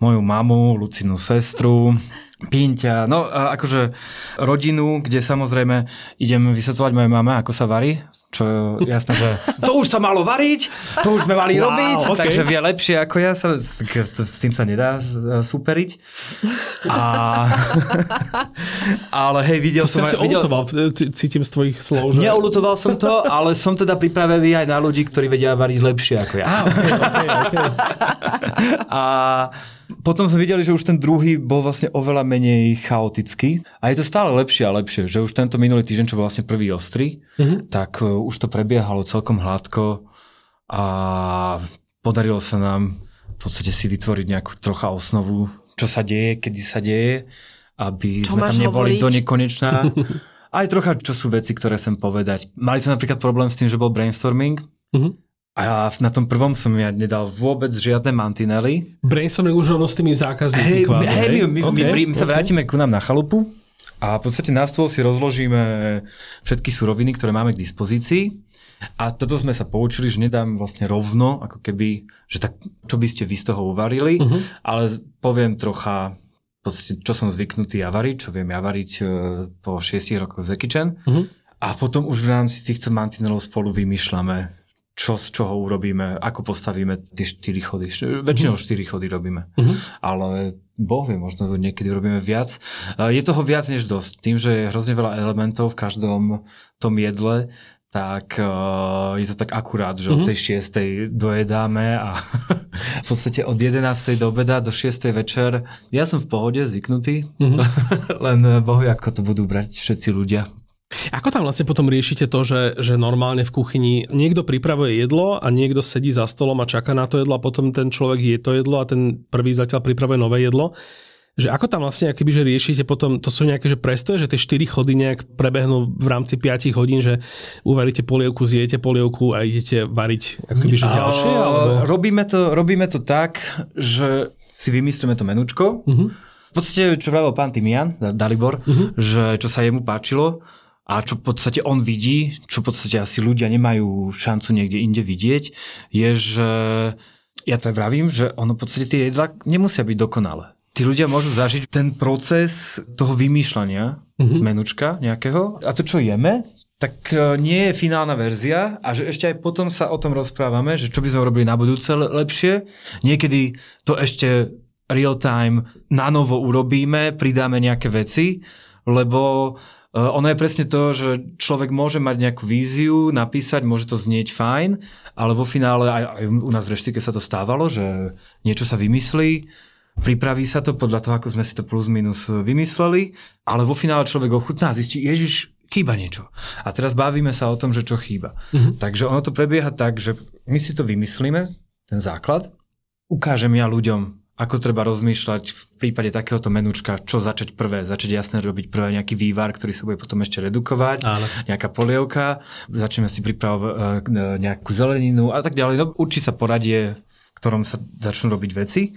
moju mamu, Lucinu sestru, Pínťa, no a akože rodinu, kde samozrejme idem vysvetľovať mojej mame, ako sa varí, čo je jasné, že to už sa malo variť, to už sme mali wow, robiť, okay. takže vie lepšie ako ja, sa, s tým sa nedá superiť. A, ale hej, videl to som... To si videl... cítim z tvojich slov, že... Neulutoval som to, ale som teda pripravený aj na ľudí, ktorí vedia variť lepšie ako ja. Ah, okay, okay, okay. A potom sme videli, že už ten druhý bol vlastne oveľa menej chaotický a je to stále lepšie a lepšie, že už tento minulý týždeň, čo bol vlastne prvý ostrý, mm-hmm. tak uh, už to prebiehalo celkom hladko a podarilo sa nám v podstate si vytvoriť nejakú trocha osnovu, čo sa deje, kedy sa deje, aby čo sme tam neboli hovoriť? do nekonečná. Aj trocha, čo sú veci, ktoré chcem povedať. Mali sme napríklad problém s tým, že bol brainstorming. Mm-hmm a na tom prvom som ja nedal vôbec žiadne mantinely. Brainstorming už rovno s tými zákazníkmi hey, kvázi, hey, hej? My, okay, my, my sa okay. vrátime ku nám na chalupu a v podstate na stôl si rozložíme všetky suroviny, ktoré máme k dispozícii. A toto sme sa poučili, že nedám vlastne rovno, ako keby, že tak, čo by ste vy z toho uvarili, uh-huh. ale poviem trocha, v podstate, čo som zvyknutý ja variť, čo viem ja variť e, po šiestich rokoch z Kitchen. Uh-huh. A potom už v rámci týchto mantinelov spolu vymýšľame čo z čoho urobíme, ako postavíme tie štyri chody. Väčšinou uh-huh. štyri chody robíme. Uh-huh. Ale boh vie, možno niekedy robíme viac. Je toho viac než dosť. Tým, že je hrozne veľa elementov v každom tom jedle, tak uh, je to tak akurát, že uh-huh. od tej 6. dojedáme a v podstate od 11. do obeda do 6. večer ja som v pohode zvyknutý, uh-huh. len bohu, ako to budú brať všetci ľudia ako tam vlastne potom riešite to, že, že normálne v kuchyni niekto pripravuje jedlo a niekto sedí za stolom a čaká na to jedlo a potom ten človek je to jedlo a ten prvý zatiaľ pripravuje nové jedlo? Že ako tam vlastne akoby, že riešite potom, to sú nejaké že prestoje, že tie 4 chody nejak prebehnú v rámci 5 hodín, že uvaríte polievku, zjete polievku a idete variť akoby, že ďalšie? Alebo... Robíme, to, robíme to tak, že si vymyslíme to menučko. Uh-huh. V podstate, čo vravel pán Timian, Dalibor, uh-huh. že čo sa jemu páčilo, a čo v podstate on vidí, čo v podstate asi ľudia nemajú šancu niekde inde vidieť, je, že ja to aj vravím, že ono v podstate tie jedlá nemusia byť dokonalé. Tí ľudia môžu zažiť ten proces toho vymýšľania mm-hmm. menučka nejakého a to, čo jeme, tak e, nie je finálna verzia a že ešte aj potom sa o tom rozprávame, že čo by sme robili na budúce lepšie. Niekedy to ešte real time na novo urobíme, pridáme nejaké veci, lebo ono je presne to, že človek môže mať nejakú víziu, napísať, môže to znieť fajn, ale vo finále aj, aj u nás v reštike sa to stávalo, že niečo sa vymyslí, pripraví sa to podľa toho, ako sme si to plus minus vymysleli, ale vo finále človek ochutná a zistí, ježiš, chýba niečo. A teraz bavíme sa o tom, že čo chýba. Mm-hmm. Takže ono to prebieha tak, že my si to vymyslíme, ten základ, ukážem ja ľuďom, ako treba rozmýšľať v prípade takéhoto menučka, čo začať prvé. Začať jasne robiť prvé nejaký vývar, ktorý sa bude potom ešte redukovať, Áno. nejaká polievka, začneme si pripravovať e, nejakú zeleninu a tak ďalej. No, určite sa poradie ktorom sa začnú robiť veci.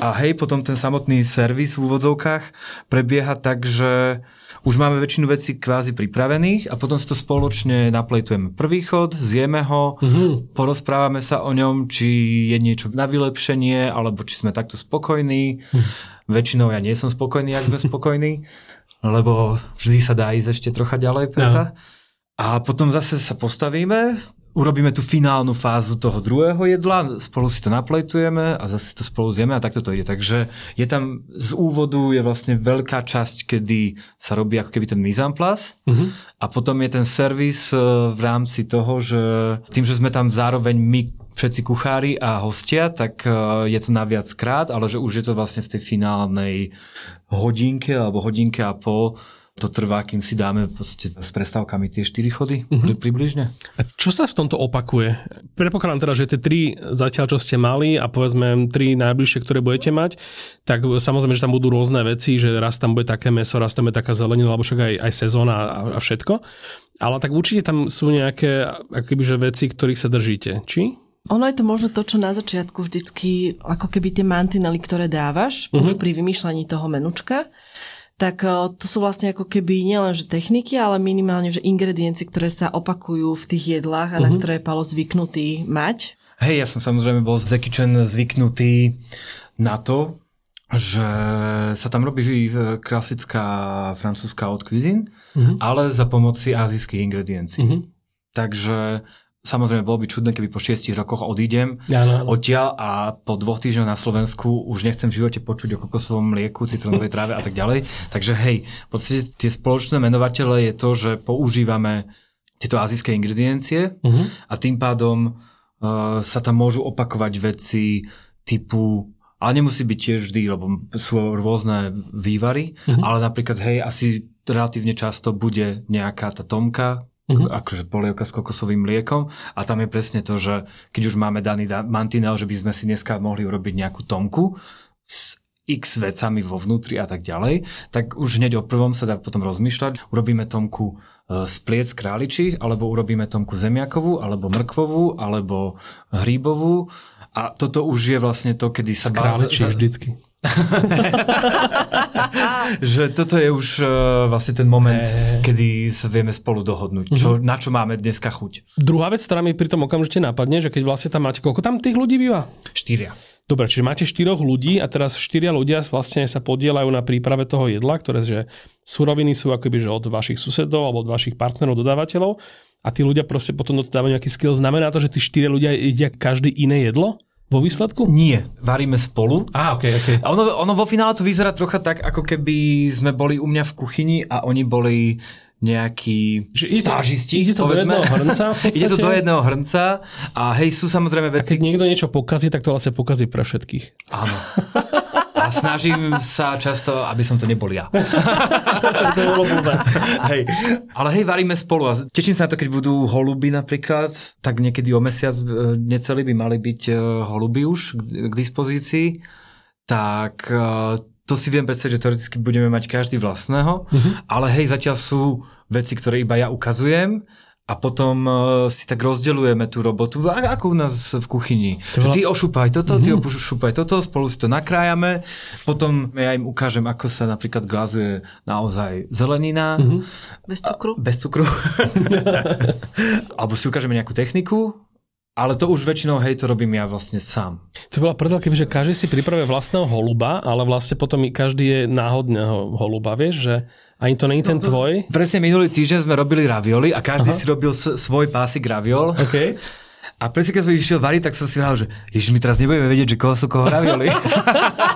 A hej, potom ten samotný servis v úvodzovkách prebieha tak, že už máme väčšinu vecí kvázi pripravených a potom si to spoločne naplejtujeme prvý chod, zjeme ho, mm-hmm. porozprávame sa o ňom, či je niečo na vylepšenie, alebo či sme takto spokojní. Mm. Väčšinou ja nie som spokojný, ak sme spokojní, lebo vždy sa dá ísť ešte trocha ďalej, predsa. No. A potom zase sa postavíme, urobíme tú finálnu fázu toho druhého jedla, spolu si to naplejtujeme a zase to spolu zjeme a takto to ide. Takže je tam z úvodu je vlastne veľká časť, kedy sa robí ako keby ten mise en place uh-huh. a potom je ten servis e, v rámci toho, že tým, že sme tam zároveň my všetci kuchári a hostia, tak e, je to na viac krát, ale že už je to vlastne v tej finálnej hodinke alebo hodinke a pol to trvá, kým si dáme s prestávkami tie 4 chody uh-huh. približne. A čo sa v tomto opakuje? Predpokladám teda, že tie tri zatiaľ, čo ste mali a povedzme tri najbližšie, ktoré budete mať, tak samozrejme, že tam budú rôzne veci, že raz tam bude také meso, raz tam bude taká zelenina, alebo však aj, aj sezóna a, a všetko. Ale tak určite tam sú nejaké akoby, že veci, ktorých sa držíte. Či? Ono je to možno to, čo na začiatku vždycky, ako keby tie mantinely, ktoré dávaš, uh-huh. už pri vymýšľaní toho menučka tak eh, to sú vlastne ako keby nielenže techniky, ale minimálne že ingrediencie, ktoré sa opakujú v tých jedlách a uh-huh. na mhm. ktoré je Palo zvyknutý mať. Hej, ja som samozrejme bol z Kitchen zvyknutý na to, že sa tam robí klasická francúzska haute cuisine, uh-huh. ale za pomoci azijských ingrediencií. Uh-huh. Takže Samozrejme, bolo by čudné, keby po šiestich rokoch odídem odtiaľ a po dvoch týždňoch na Slovensku už nechcem v živote počuť o kokosovom mlieku, citronovej tráve a tak ďalej. Takže hej, v podstate tie spoločné menovatele je to, že používame tieto azijské ingrediencie uh-huh. a tým pádom uh, sa tam môžu opakovať veci typu ale nemusí byť tiež vždy, lebo sú rôzne vývary, uh-huh. ale napríklad, hej, asi relatívne často bude nejaká tá tomka, uh-huh. akože polievka s kokosovým mliekom a tam je presne to, že keď už máme daný mantinel, že by sme si dneska mohli urobiť nejakú tomku s x vecami vo vnútri a tak ďalej, tak už hneď o prvom sa dá potom rozmýšľať. Urobíme tomku e, z pliec králiči, alebo urobíme tomku zemiakovú, alebo mrkvovú, alebo hríbovú. A toto už je vlastne to, kedy sa... Z králiči vždycky. že toto je už uh, vlastne ten moment, hey. kedy sa vieme spolu dohodnúť, čo, uh-huh. na čo máme dneska chuť. Druhá vec, ktorá mi pri tom okamžite napadne, že keď vlastne tam máte, koľko tam tých ľudí býva? Štyria. Dobre, čiže máte štyroch ľudí a teraz štyria ľudia vlastne sa podielajú na príprave toho jedla, ktoré že suroviny sú akoby že od vašich susedov alebo od vašich partnerov, dodávateľov a tí ľudia proste potom do toho dávajú nejaký skill. Znamená to, že tí štyria ľudia jedia každý iné jedlo? Vo výsledku? Nie, varíme spolu. Á, okay, okay. A ono, ono vo finále to vyzerá trocha tak, ako keby sme boli u mňa v kuchyni a oni boli nejakí stážisti. Ide to povedzme. do jedného hrnca? ide to do jedného hrnca a hej, sú samozrejme veci... A keď niekto niečo pokazí, tak to vlastne pokazí pre všetkých. Áno. A snažím sa často, aby som to nebol ja. to bolo hej. Ale hej, varíme spolu a teším sa na to, keď budú holuby napríklad, tak niekedy o mesiac e, necelý by mali byť e, holuby už k dispozícii. Tak e, to si viem predstaviť, že teoreticky budeme mať každý vlastného, uh-huh. ale hej, zatiaľ sú veci, ktoré iba ja ukazujem a potom uh, si tak rozdeľujeme tú robotu, ako u nás v kuchyni. To Že ty ošúpaj toto, mm-hmm. ty mhm. ošúpaj toto, spolu si to nakrájame, potom ja im ukážem, ako sa napríklad glazuje naozaj zelenina. Mm-hmm. Bez cukru? A, bez cukru. Alebo si ukážeme nejakú techniku, ale to už väčšinou, hej, to robím ja vlastne sám. To bola predľa, že každý si pripravuje vlastného holuba, ale vlastne potom i každý je náhodného holuba, vieš, že ani to není ten no, tvoj. Presne minulý týždeň sme robili ravioli a každý Aha. si robil svoj pásik raviol. Okay. A presne keď som išiel variť, tak som si hovoril, že ježiš, my teraz nebudeme vedieť, že koho sú koho ravioli.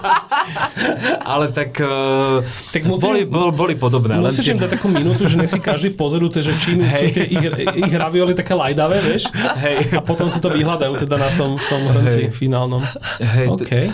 Ale tak, uh, tak musím, boli, bol, boli podobné. Musíš im dať takú minútu, že nech si každý pozoruje, že čím hey. sú tie ich, ich ravioli také lajdavé, vieš? Hey. A potom si to vyhľadajú teda na tom, v tom hrnci hey. finálnom. Hey, okay.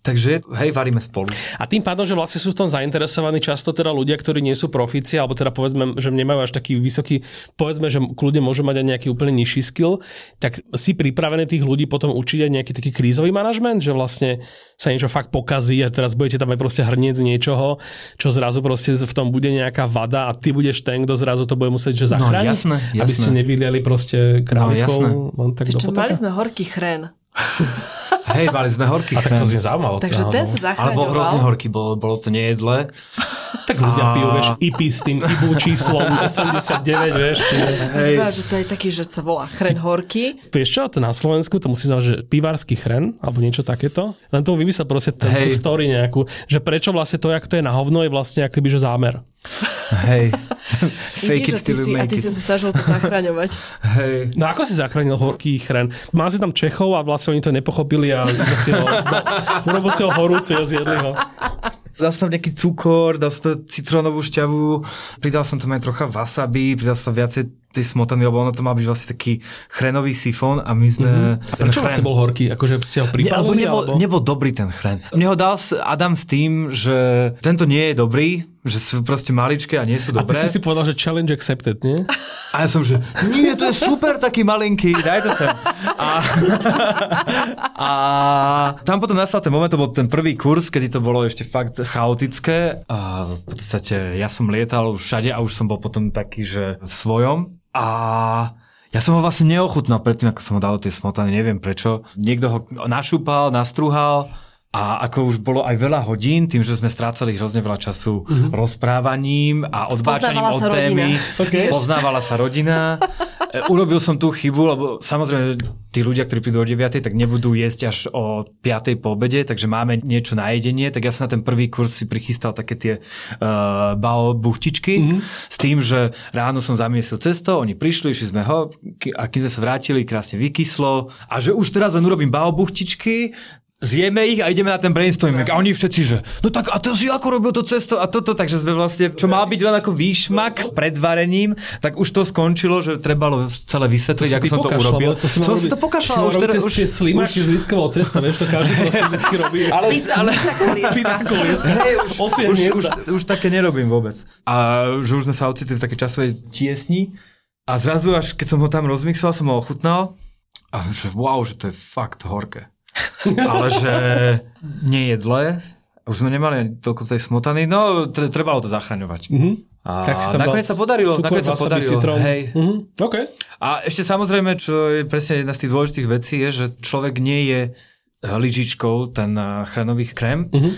Takže hej, varíme spolu. A tým pádom, že vlastne sú v tom zainteresovaní často teda ľudia, ktorí nie sú profíci, alebo teda povedzme, že nemajú až taký vysoký, povedzme, že kľudne môžu mať aj nejaký úplne nižší skill, tak si pripravený tých ľudí potom učiť aj nejaký taký krízový manažment, že vlastne sa niečo fakt pokazí a teraz budete tam aj proste hrniec niečoho, čo zrazu proste v tom bude nejaká vada a ty budeš ten, kto zrazu to bude musieť že No, zachrániť, jasné, jasné. aby ste nevyliali proste králikov. jasné. len tak potoka. mali sme horký chrén. Hej, mali sme horký A tak to je zaujímavé. Takže ten sa Ale bol hrozne zachraňoval. horký, bolo, bolo to nejedlé. Tak ľudia A- pijú, vieš, IPy s tým IBU číslom 89, vieš. Hej. Hej. že to je taký, že sa volá chrén horký. Vieš čo, to na Slovensku, to musí znamená, že pivársky chren, alebo niečo takéto. Len to vymyslel proste ten, tú story nejakú, že prečo vlastne to, jak to je na hovno, je vlastne akoby, že zámer. Hej. Fake Vidíš, it a ty till you si, a make ty it. si sa snažil to zachraňovať. Hej. No ako si zachránil horký chren? Mal si tam Čechov a vlastne oni to nepochopili a si urobil si ho horúci a zjedli ho. Dal som tam nejaký cukor, dal som tam citrónovú šťavu, pridal som tam aj trocha wasabi, pridal som viacej tej smotany, lebo ono to mal byť vlastne taký chrenový sifón a my sme... A prečo vlastne bol horký? Akože ste ho Nie, alebo nebol, alebo... nebol dobrý ten chren. Mne ho dal Adam s tým, že tento nie je dobrý, že sú proste maličké a nie sú A ty dobré. si si povedal, že challenge accepted, nie? A ja som, že nie, to je super taký malinký, daj to sem. A, a tam potom nastal ten moment, to bol ten prvý kurz, kedy to bolo ešte fakt chaotické. A v podstate ja som lietal všade a už som bol potom taký, že v svojom. A ja som ho vlastne neochutnal predtým, ako som ho dal tej smotany, neviem prečo. Niekto ho našúpal, nastruhal a ako už bolo aj veľa hodín, tým, že sme strácali hrozne veľa času mm-hmm. rozprávaním a odbáčaním od témy, rodina. Ok. spoznávala sa rodina. E, Urobil som tú chybu, lebo samozrejme tí ľudia, ktorí prídu o 9, tak nebudú jesť až o 5 po obede, takže máme niečo na jedenie, tak ja som na ten prvý kurz si prichystal také tie uh, bao buchtičky mm-hmm. s tým, že ráno som zamiesil cesto, oni prišli, išli sme ho a kým sme sa vrátili, krásne vykyslo a že už teraz len urobím bao buchtičky, Zjeme ich a ideme na ten brainstorming. A oni všetci, že no tak a to si ako robil to cesto a toto, takže sme vlastne, čo mal byť len ako výšmak pred varením, tak už to skončilo, že trebalo celé vysvetliť, ako som to urobil. To som si to pokašľal, už teraz už... tie slimáky z lískovou cesta, vieš, to každý proste vždycky robí. Ale, ale, pizza kolieska. Už také nerobím vôbec. A že už sme sa ocitli v takej časovej tiesni a zrazu až keď som ho tam rozmixoval, som ho ochutnal a že wow, že to je fakt horké. Ale že nejedlé, už sme nemali toľko tej smotany, no tre- trebalo to zachraňovať. Mhm. A Tak si tam nakoniec sa podarilo, cukor, nakoniec sa podarilo. Hej. Mhm. OK. A ešte samozrejme, čo je presne jedna z tých dôležitých vecí, je, že človek nie je lyžičkou, ten eh, chrenový krém. Mhm.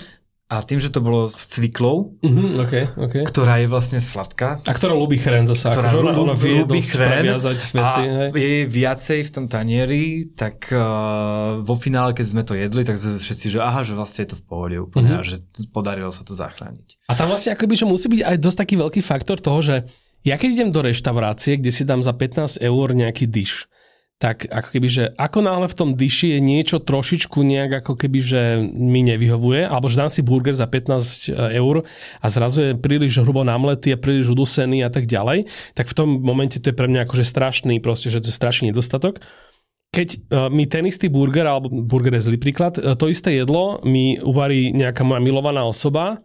A tým, že to bolo s cviklou, Mhm, OK, OK. ktorá je vlastne sladká, A ktorá ľubí chren zase, ktorá akože ona, ona vie chren previazať veci. a hej. je viacej v tom tanieri, tak uh, vo finále, keď sme to jedli, tak sme všetci, že aha, že vlastne je to v pohode úplne Mhm. a že podarilo sa to zachrániť. A tam vlastne akoby, že musí byť aj dosť taký veľký faktor toho, že ja keď idem do reštaurácie, kde si dám za 15 eur nejaký dyš, tak ako keby, že ako náhle v tom dyši je niečo trošičku nejak ako keby, že mi nevyhovuje, alebo že dám si burger za 15 eur a zrazu je príliš hrubo namletý a príliš udusený a tak ďalej, tak v tom momente to je pre mňa akože strašný, proste, že to je strašný nedostatok. Keď uh, mi ten istý burger, alebo burger je zlý príklad, uh, to isté jedlo mi uvarí nejaká moja milovaná osoba,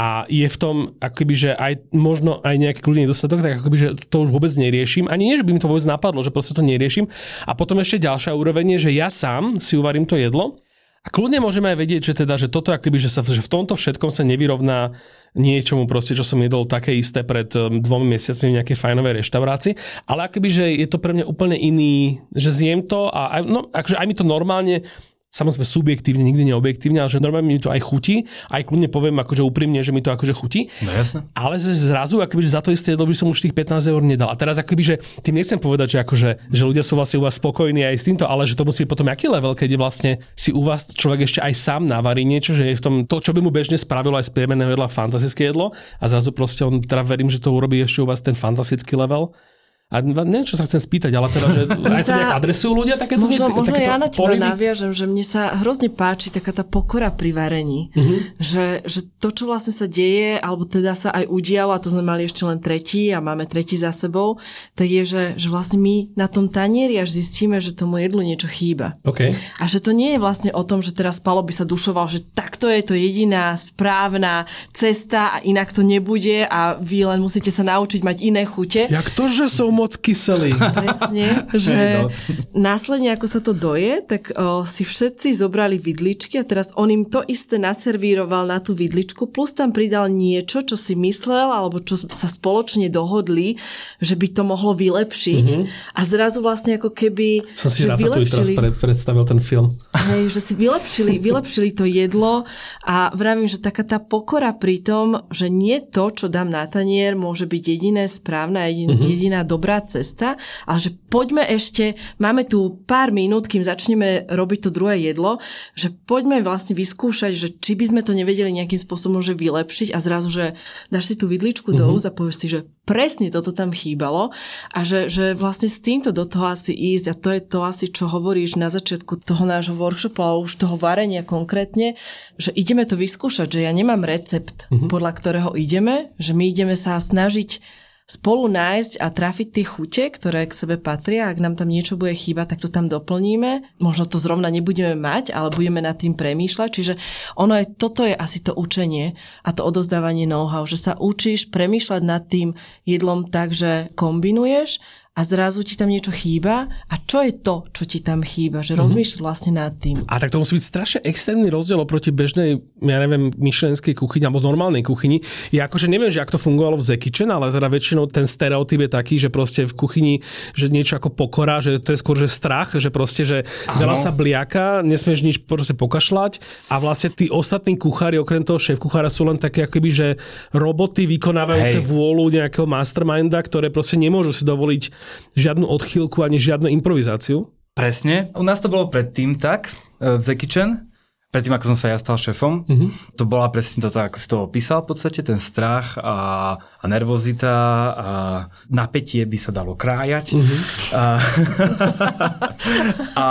a je v tom akoby, že aj možno aj nejaký kľudný nedostatok, tak akoby, že to už vôbec neriešim. Ani nie, že by mi to vôbec napadlo, že proste to neriešim. A potom ešte ďalšia úroveň je, že ja sám si uvarím to jedlo a kľudne môžeme aj vedieť, že teda, že toto akoby, že, sa, že v tomto všetkom sa nevyrovná niečomu proste, čo som jedol také isté pred um, dvomi mesiacmi v nejakej fajnovej reštaurácii, ale akoby, že je to pre mňa úplne iný, že zjem to a aj, no, akože aj mi to normálne samozrejme subjektívne, nikdy neobjektívne, ale že normálne mi to aj chutí, aj kľudne poviem akože úprimne, že mi to akože chutí. No jasné. Ale zrazu, akoby, že za to isté jedlo by som už tých 15 eur nedal. A teraz akoby, že tým nechcem povedať, že, akože, že ľudia sú vlastne u vás spokojní aj s týmto, ale že to musí potom aký level, keď je vlastne si u vás človek ešte aj sám navarí niečo, že je v tom to, čo by mu bežne spravilo aj z priemerného jedla fantastické jedlo a zrazu proste on teda verím, že to urobí ešte u vás ten fantastický level. A neviem, čo sa chcem spýtať, ale teda, že aj to nejak adresujú ľudia takéto Možno, možno takéto ja na teba naviažem, že mne sa hrozne páči taká tá pokora pri varení. Uh-huh. Že, že to, čo vlastne sa deje, alebo teda sa aj udialo, a to sme mali ešte len tretí a máme tretí za sebou, tak je, že, že vlastne my na tom tanieri až zistíme, že tomu jedlu niečo chýba. Okay. A že to nie je vlastne o tom, že teraz Palo by sa dušoval, že takto je to jediná správna cesta a inak to nebude a vy len musíte sa naučiť mať iné chute. Jak to, že sú moc kyselý. Presne, že no. následne ako sa to doje, tak o, si všetci zobrali vidličky a teraz on im to isté naservíroval na tú vidličku, plus tam pridal niečo, čo si myslel, alebo čo sa spoločne dohodli, že by to mohlo vylepšiť. Mm-hmm. A zrazu vlastne ako keby... Som si rád vylepšili... teraz pre, predstavil ten film. Hej, že si vylepšili, vylepšili to jedlo a vravím, že taká tá pokora pri tom, že nie to, čo dám na tanier, môže byť jediné správne, jediná, mm-hmm. jediná dobrá cesta, ale že poďme ešte, máme tu pár minút, kým začneme robiť to druhé jedlo, že poďme vlastne vyskúšať, že či by sme to nevedeli nejakým spôsobom že vylepšiť a zrazu, že dáš si tú vidličku mm-hmm. do úst a povieš si, že presne toto tam chýbalo a že, že vlastne s týmto do toho asi ísť a to je to asi, čo hovoríš na začiatku toho nášho workshopu, ale už toho varenia konkrétne, že ideme to vyskúšať, že ja nemám recept, mm-hmm. podľa ktorého ideme, že my ideme sa snažiť spolu nájsť a trafiť tie chute, ktoré k sebe patria. Ak nám tam niečo bude chýbať, tak to tam doplníme. Možno to zrovna nebudeme mať, ale budeme nad tým premýšľať. Čiže ono je, toto je asi to učenie a to odozdávanie know-how, že sa učíš premýšľať nad tým jedlom tak, že kombinuješ a zrazu ti tam niečo chýba a čo je to, čo ti tam chýba, že mm-hmm. rozmýšľaš vlastne nad tým. A tak to musí byť strašne extrémny rozdiel oproti bežnej, ja neviem, myšlenskej kuchyni alebo normálnej kuchyni. Ja akože neviem, že ak to fungovalo v Zekitchen, ale teda väčšinou ten stereotyp je taký, že proste v kuchyni, že niečo ako pokora, že to je skôr, že strach, že proste, že ano. veľa sa bliaka, nesmieš nič proste pokašľať a vlastne tí ostatní kuchári, okrem toho šéf kuchára sú len také akoby, že roboty vykonávajúce Hej. vôľu nejakého masterminda, ktoré proste nemôžu si dovoliť žiadnu odchýlku ani žiadnu improvizáciu. Presne. U nás to bolo predtým tak, e, v Zekičen, predtým ako som sa ja stal šéfom, uh-huh. to bola presne to, ako si to opísal v podstate, ten strach a, a nervozita a napätie by sa dalo krájať. Uh-huh. A, a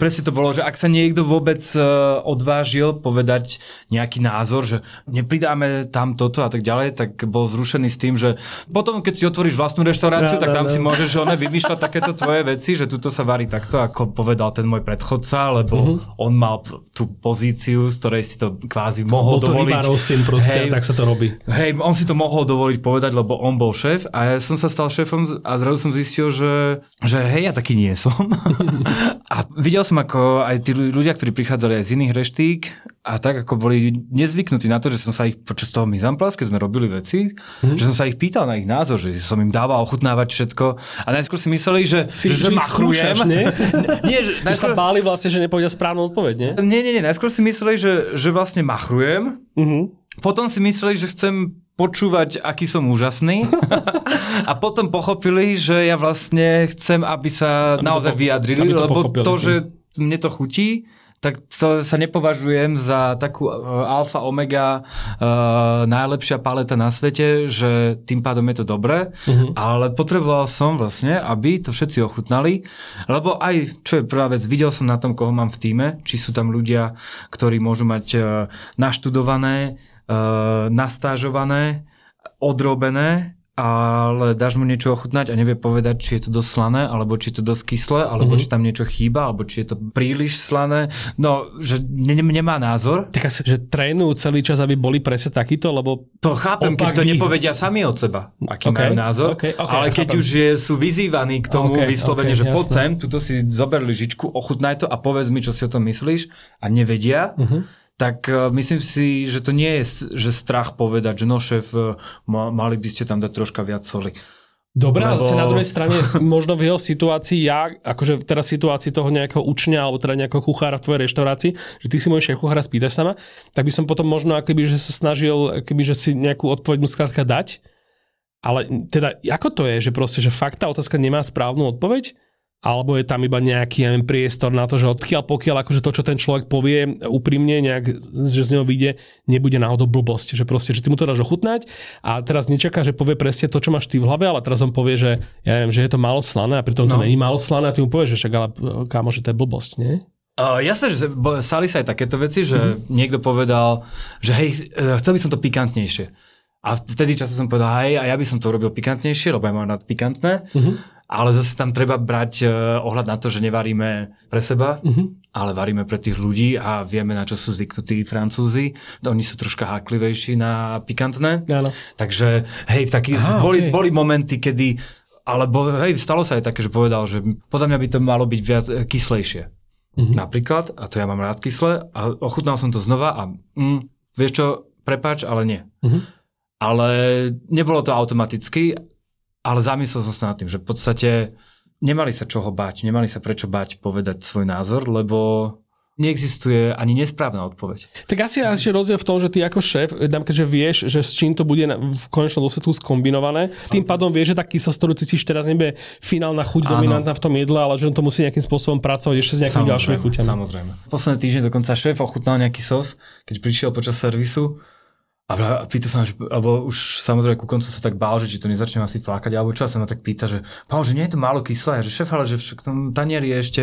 presne to bolo, že ak sa niekto vôbec e, odvážil povedať nejaký názor, že nepridáme tam toto a tak ďalej, tak bol zrušený s tým, že potom, keď si otvoríš vlastnú reštauráciu, no, tak tam no, si no. môžeš one vymýšľať takéto tvoje veci, že tuto sa varí takto, ako povedal ten môj predchodca, lebo uh-huh. on mal tú pozíciu, z ktorej si to kvázi mohol bol dovoliť. Bol syn proste, hej, tak sa to robí. Hej, on si to mohol dovoliť povedať, lebo on bol šéf a ja som sa stal šéfom a zrazu som zistil, že, že hej, ja taký nie som. a videl som, ako aj tí ľudia, ktorí prichádzali aj z iných reštík a tak ako boli nezvyknutí na to, že som sa ich počas toho Mizamplas, keď sme robili veci, mm-hmm. že som sa ich pýtal na ich názor, že som im dával ochutnávať všetko a najskôr si mysleli, že, si, že, že machrujem. nie? nie že, najskôr... sa báli vlastne, že nepovedia správnu odpoveď, nie? Nie, nie, nie. Najskôr si mysleli, že, že vlastne machrujem. Mm-hmm. Potom si mysleli, že chcem počúvať, aký som úžasný. a potom pochopili, že ja vlastne chcem, aby sa aby naozaj to, vyjadrili, to lebo to, že mne to chutí, tak to sa nepovažujem za takú uh, alfa, omega uh, najlepšia paleta na svete, že tým pádom je to dobré, uh-huh. ale potreboval som vlastne, aby to všetci ochutnali, lebo aj, čo je prvá vec, videl som na tom, koho mám v týme, či sú tam ľudia, ktorí môžu mať uh, naštudované, uh, nastážované, odrobené ale dáš mu niečo ochutnať a nevie povedať, či je to dosť slané, alebo či je to dosť kyslé, alebo mm-hmm. či tam niečo chýba, alebo či je to príliš slané. No, že ne, nemá názor. Tak asi, že trénujú celý čas, aby boli presne takýto, lebo... To chápem, keď to ich... nepovedia sami od seba, aký okay. majú názor. Okay, okay, ale keď chápem. už je, sú vyzývaní k tomu okay, vyslovene, okay, že poď sem, tuto si zober lyžičku, ochutnaj to a povedz mi, čo si o tom myslíš a nevedia, mm-hmm tak e, myslím si, že to nie je že strach povedať, že no šéf, e, mali by ste tam dať troška viac soli. Dobre, Lebo... ale na druhej strane, možno v jeho situácii, ja, akože teraz situácii toho nejakého učňa alebo teda nejakého kuchára v tvojej reštaurácii, že ty si môj šéf kuchára spýtaš sama, tak by som potom možno akoby, že sa snažil, akoby, že si nejakú odpoveď mu skrátka dať. Ale teda, ako to je, že proste, že fakt tá otázka nemá správnu odpoveď? Alebo je tam iba nejaký neviem, priestor na to, že odkiaľ pokiaľ akože to, čo ten človek povie úprimne, nejak, že z neho vyjde, nebude náhodou blbosť. Že proste, že ty mu to dáš ochutnať a teraz nečaká, že povie presne to, čo máš ty v hlave, ale teraz on povie, že ja neviem, že je to málo slané a pritom no. to není málo slané a ty mu povieš, že však ale kámo, že to je blbosť, nie? Uh, jasné, že stali sa aj takéto veci, že mm-hmm. niekto povedal, že hej, e, chcel by som to pikantnejšie. A vtedy času som povedal, hej, a ja by som to urobil pikantnejšie, lebo ja mám rád pikantné. Mm-hmm ale zase tam treba brať uh, ohľad na to, že nevaríme pre seba, uh-huh. ale varíme pre tých ľudí a vieme, na čo sú zvyknutí Francúzi. Oni sú troška háklivejší na pikantné. Áno. Takže hej, taký, Aha, boli, okay. boli momenty, kedy alebo hej, stalo sa aj také, že povedal, že podľa mňa by to malo byť viac e, kyslejšie. Uh-huh. Napríklad, a to ja mám rád kyslé, a ochutnal som to znova a mm, vieš čo, prepáč, ale nie. Uh-huh. Ale nebolo to automaticky ale zamyslel som sa nad tým, že v podstate nemali sa čoho bať, nemali sa prečo bať povedať svoj názor, lebo neexistuje ani nesprávna odpoveď. Tak asi je ešte rozdiel v tom, že ty ako šéf, keďže vieš, že s čím to bude v konečnom dôsledku skombinované, tým pádom vieš, že tá kyslosť, ktorú cítiš teraz, nebude finálna chuť Áno. dominantná v tom jedle, ale že on to musí nejakým spôsobom pracovať ešte s nejakými ďalšími chuťami. Samozrejme. Posledný týždeň dokonca šéf ochutnal nejaký sos, keď prišiel počas servisu a pýta sa, alebo už samozrejme ku koncu sa tak bál, že či to nezačnem asi flákať, alebo čo sa ma tak pýta, že že nie je to málo kyslé, že šef, ale že v tom tanieri je ešte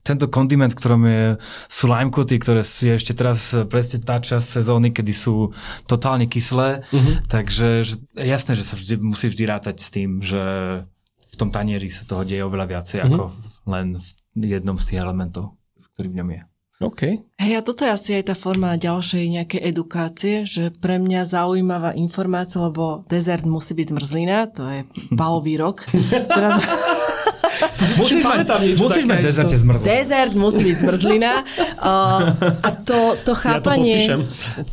tento kondiment, ktorom je, sú limecoty, ktoré je ešte teraz presne tá časť sezóny, kedy sú totálne kyslé, mm-hmm. takže že, jasné, že sa vždy, musí vždy rátať s tým, že v tom tanieri sa toho deje oveľa viacej mm-hmm. ako len v jednom z tých elementov, ktorý v ňom je. OK. Hej, a toto je asi aj tá forma ďalšej nejakej edukácie, že pre mňa zaujímavá informácia, lebo dezert musí byť zmrzlina, to je balový rok. Teraz... musíš mať, musíš mať dezerte zmrzlina. Dezert musí byť zmrzlina. Uh, a to, to chápanie... Ja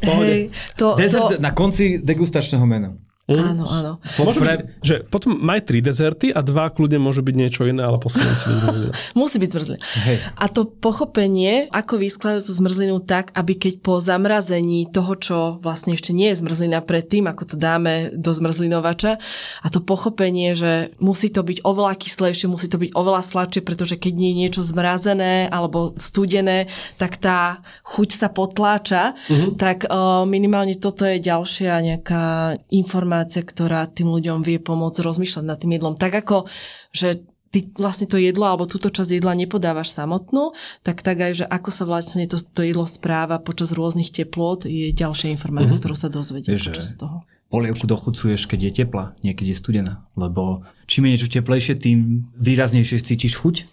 to hej, to, Dezert to... na konci degustačného mena. Mm. Áno, áno. Môže byť, že potom maj tri dezerty a dva kľudne môže byť niečo iné, ale posledný musí byť zmrzlina. musí byť zmrzlina. Hej. A to pochopenie, ako vyskladať tú zmrzlinu tak, aby keď po zamrazení toho, čo vlastne ešte nie je zmrzlina predtým, ako to dáme do zmrzlinovača, a to pochopenie, že musí to byť oveľa kyslejšie, musí to byť oveľa sladšie, pretože keď nie je niečo zmrazené alebo studené, tak tá chuť sa potláča, mm-hmm. tak uh, minimálne toto je ďalšia nejaká informácia informácia, ktorá tým ľuďom vie pomôcť rozmýšľať nad tým jedlom. Tak ako, že ty vlastne to jedlo alebo túto časť jedla nepodávaš samotnú, tak tak aj, že ako sa vlastne to, to jedlo správa počas rôznych teplot je ďalšia informácia, mm-hmm. ktorú sa dozvedie Vieš, počas toho. Polievku dochucuješ, keď je teplá, niekedy je studená. Lebo čím je niečo teplejšie, tým výraznejšie cítiš chuť.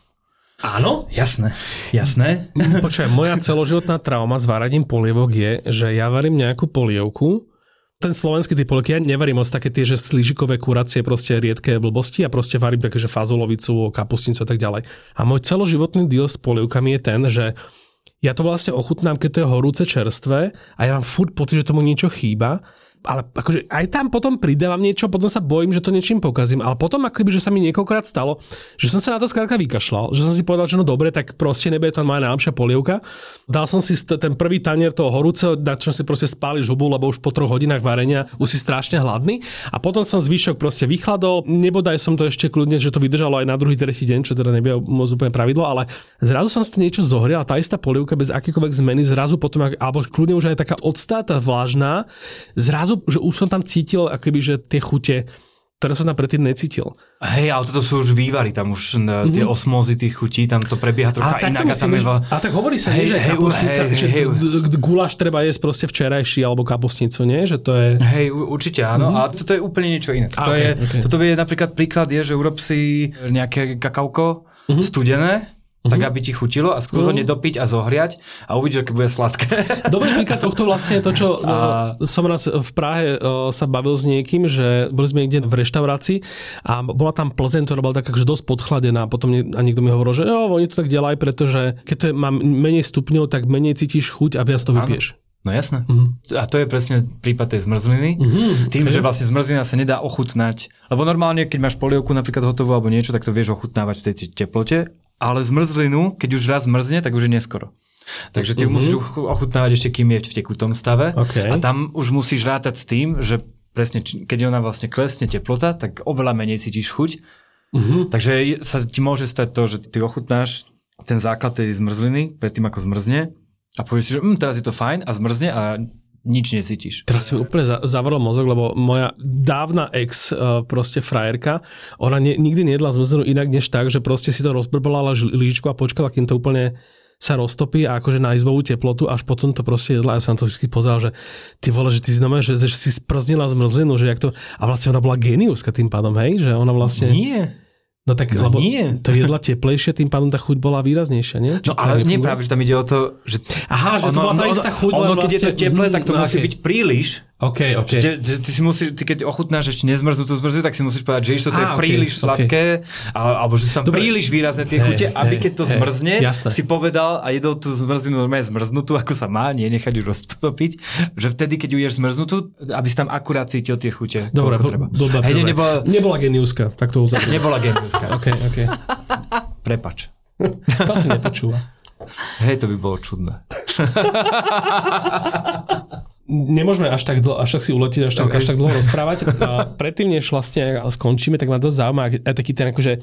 Áno? Jasné, jasné. Počkaj, moja celoživotná trauma s váraním polievok je, že ja varím nejakú polievku ten slovenský typ polievky, ja nevarím moc také tie, že slížikové kuracie, proste riedke blbosti a proste varím také, že fazulovicu, kapustnicu a tak ďalej. A môj celoživotný deal s polievkami je ten, že ja to vlastne ochutnám, keď to je horúce čerstvé a ja mám furt pocit, že tomu niečo chýba ale akože aj tam potom pridávam niečo, potom sa bojím, že to niečím pokazím, ale potom akoby, že sa mi niekoľkokrát stalo, že som sa na to skrátka vykašľal, že som si povedal, že no dobre, tak proste nebude to moja najlepšia polievka. Dal som si ten prvý tanier toho horúceho, na čo si proste spáli žubu, lebo už po troch hodinách varenia už si strašne hladný a potom som zvyšok proste vychladol, nebodaj som to ešte kľudne, že to vydržalo aj na druhý, tretí deň, čo teda nebude moc úplne pravidlo, ale zrazu som si niečo zohrial tá istá polievka bez akékoľvek zmeny zrazu potom, alebo kľudne už aj taká odstáta vlážna, zrazu že už som tam cítil akoby, že tie chute, ktoré som tam predtým necítil. Hej, ale toto sú už vývary, tam už mm-hmm. tie osmózy tých chutí, tam to prebieha trocha a inak. A, tam je... a tak hovorí sa, hej, nie, že hej, kapustnica, hej, že hej, guláš treba jesť proste včerajší alebo kapustnicu, nie? Že to je... Hej, určite áno, mm-hmm. a toto je úplne niečo iné. Toto, okay, je, okay. toto je napríklad príklad je, že urob si nejaké kakauko mm-hmm. studené, tak mhm. aby ti chutilo a skús ho uh-huh. nedopiť a zohriať a uvidíš, aké bude sladké. Dobrý príklad tohto vlastne je to, čo a... No, som raz v Prahe sa bavil s niekým, že boli sme niekde v reštaurácii a bola tam Plzeň, ktorá bola taká že dosť podchladená potom a niekto mi hovoril, že jo, oni to tak delajú, pretože keď to je, má menej stupňov, tak menej cítiš chuť a viac to vypiješ. No jasné. Uh-huh. A to je presne prípad tej zmrzliny. Uh-huh. Tým, okay. že vlastne zmrzlina sa nedá ochutnať. Lebo normálne, keď máš polievku napríklad hotovú alebo niečo, tak to vieš ochutnávať v tej teplote ale zmrzlinu, keď už raz mrzne, tak už je neskoro. Takže ty uh-huh. musíš ochutnávať ešte, kým je v tekutom stave. Okay. A tam už musíš rátať s tým, že presne, keď ona vlastne klesne teplota, tak oveľa menej cítiš chuť. Uh-huh. Takže sa ti môže stať to, že ty ochutnáš ten základ tej zmrzliny predtým ako zmrzne a povieš si, že hm, teraz je to fajn a zmrzne a nič necítiš. Teraz si mi úplne zavrel mozog, lebo moja dávna ex, uh, proste frajerka, ona ne, nikdy nejedla zmrzlinu inak než tak, že proste si to rozbrblala líčku a počkala, kým to úplne sa roztopí a akože na izbovú teplotu, až potom to proste jedla. Ja som to vždy pozeral, že ty vole, že ty znamená, že, že si sprznila zmrzlinu, že jak to... A vlastne ona bola geniuska tým pádom, hej? Že ona vlastne... Nie. No tak, no lebo nie. to jedla teplejšie, tým pádom tá chuť bola výraznejšia, nie? Či no ale nie práve, že tam ide o to, že... Aha, že ono, to bola tá istá chuť. Ono, keď vlastne... je to vlastne- teplé, tak to no, musí okay. byť príliš, OK, OK. Že, že ty, si musí, ty keď ochutnáš ešte nezmrznutú zmrzlinu, tak si musíš povedať, že to je okay, príliš okay. sladké, alebo že sú tam Dobre. príliš výrazné tie hey, chute, aby keď to hey, zmrzne, jasné. si povedal a jedol tú zmrzlinu normálne zmrznutú, ako sa má, nie nechať ju roztopiť, že vtedy, keď ju ješ zmrznutú, aby si tam akurát cítil tie chute. Dobre, bo, dobre, hey, nebola, nebola geniuska, tak to uzavriem. Nebola geniuska. OK, OK. Prepač. to si nepočúva. Hej, to by bolo čudné nemôžeme až tak, dlho, až tak si uletiť, až tak, okay. až tak dlho rozprávať. A predtým, než vlastne skončíme, tak ma dosť zaujíma aj taký ten akože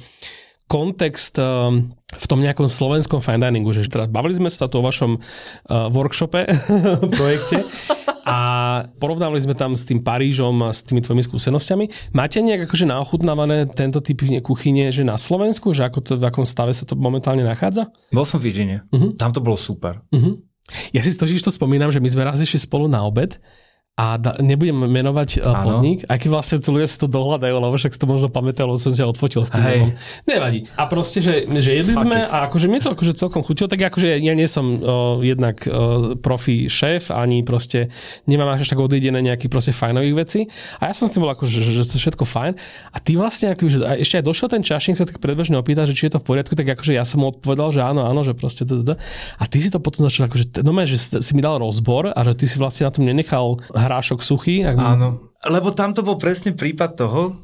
kontext um, v tom nejakom slovenskom fine diningu, že teraz bavili sme sa tu o vašom uh, workshope, projekte a porovnávali sme tam s tým Parížom a s tými tvojimi skúsenosťami. Máte nejak akože naochutnávané tento typ kuchyne, že na Slovensku, že ako to, v akom stave sa to momentálne nachádza? Bol som v Irine. Uh-huh. Tam to bolo super. Uh-huh. Ja si totiž to spomínam, že my sme raz išli spolu na obed a da, nebudem menovať uh, podnik, aj keď vlastne tu ľudia si to dohľadajú, lebo však si to možno pamätá, lebo som ťa odfotil s tým. Hey. Nevadí. A proste, že, že jedli Fuck sme it. a akože mi to akože celkom chutilo, tak akože ja nie som uh, jednak uh, profi šéf, ani proste nemám až tak odídené nejakých proste fajnových vecí. A ja som s tým bol akože, že, že to všetko fajn. A ty vlastne, akože, a ešte aj došiel ten čašník sa tak predbežne opýta, že či je to v poriadku, tak akože ja som mu odpovedal, že áno, áno, že proste A ty si to potom začal akože, no že si mi dal rozbor a že ty si vlastne na tom nenechal hrášok suchý. Ak Áno, lebo tam to bol presne prípad toho,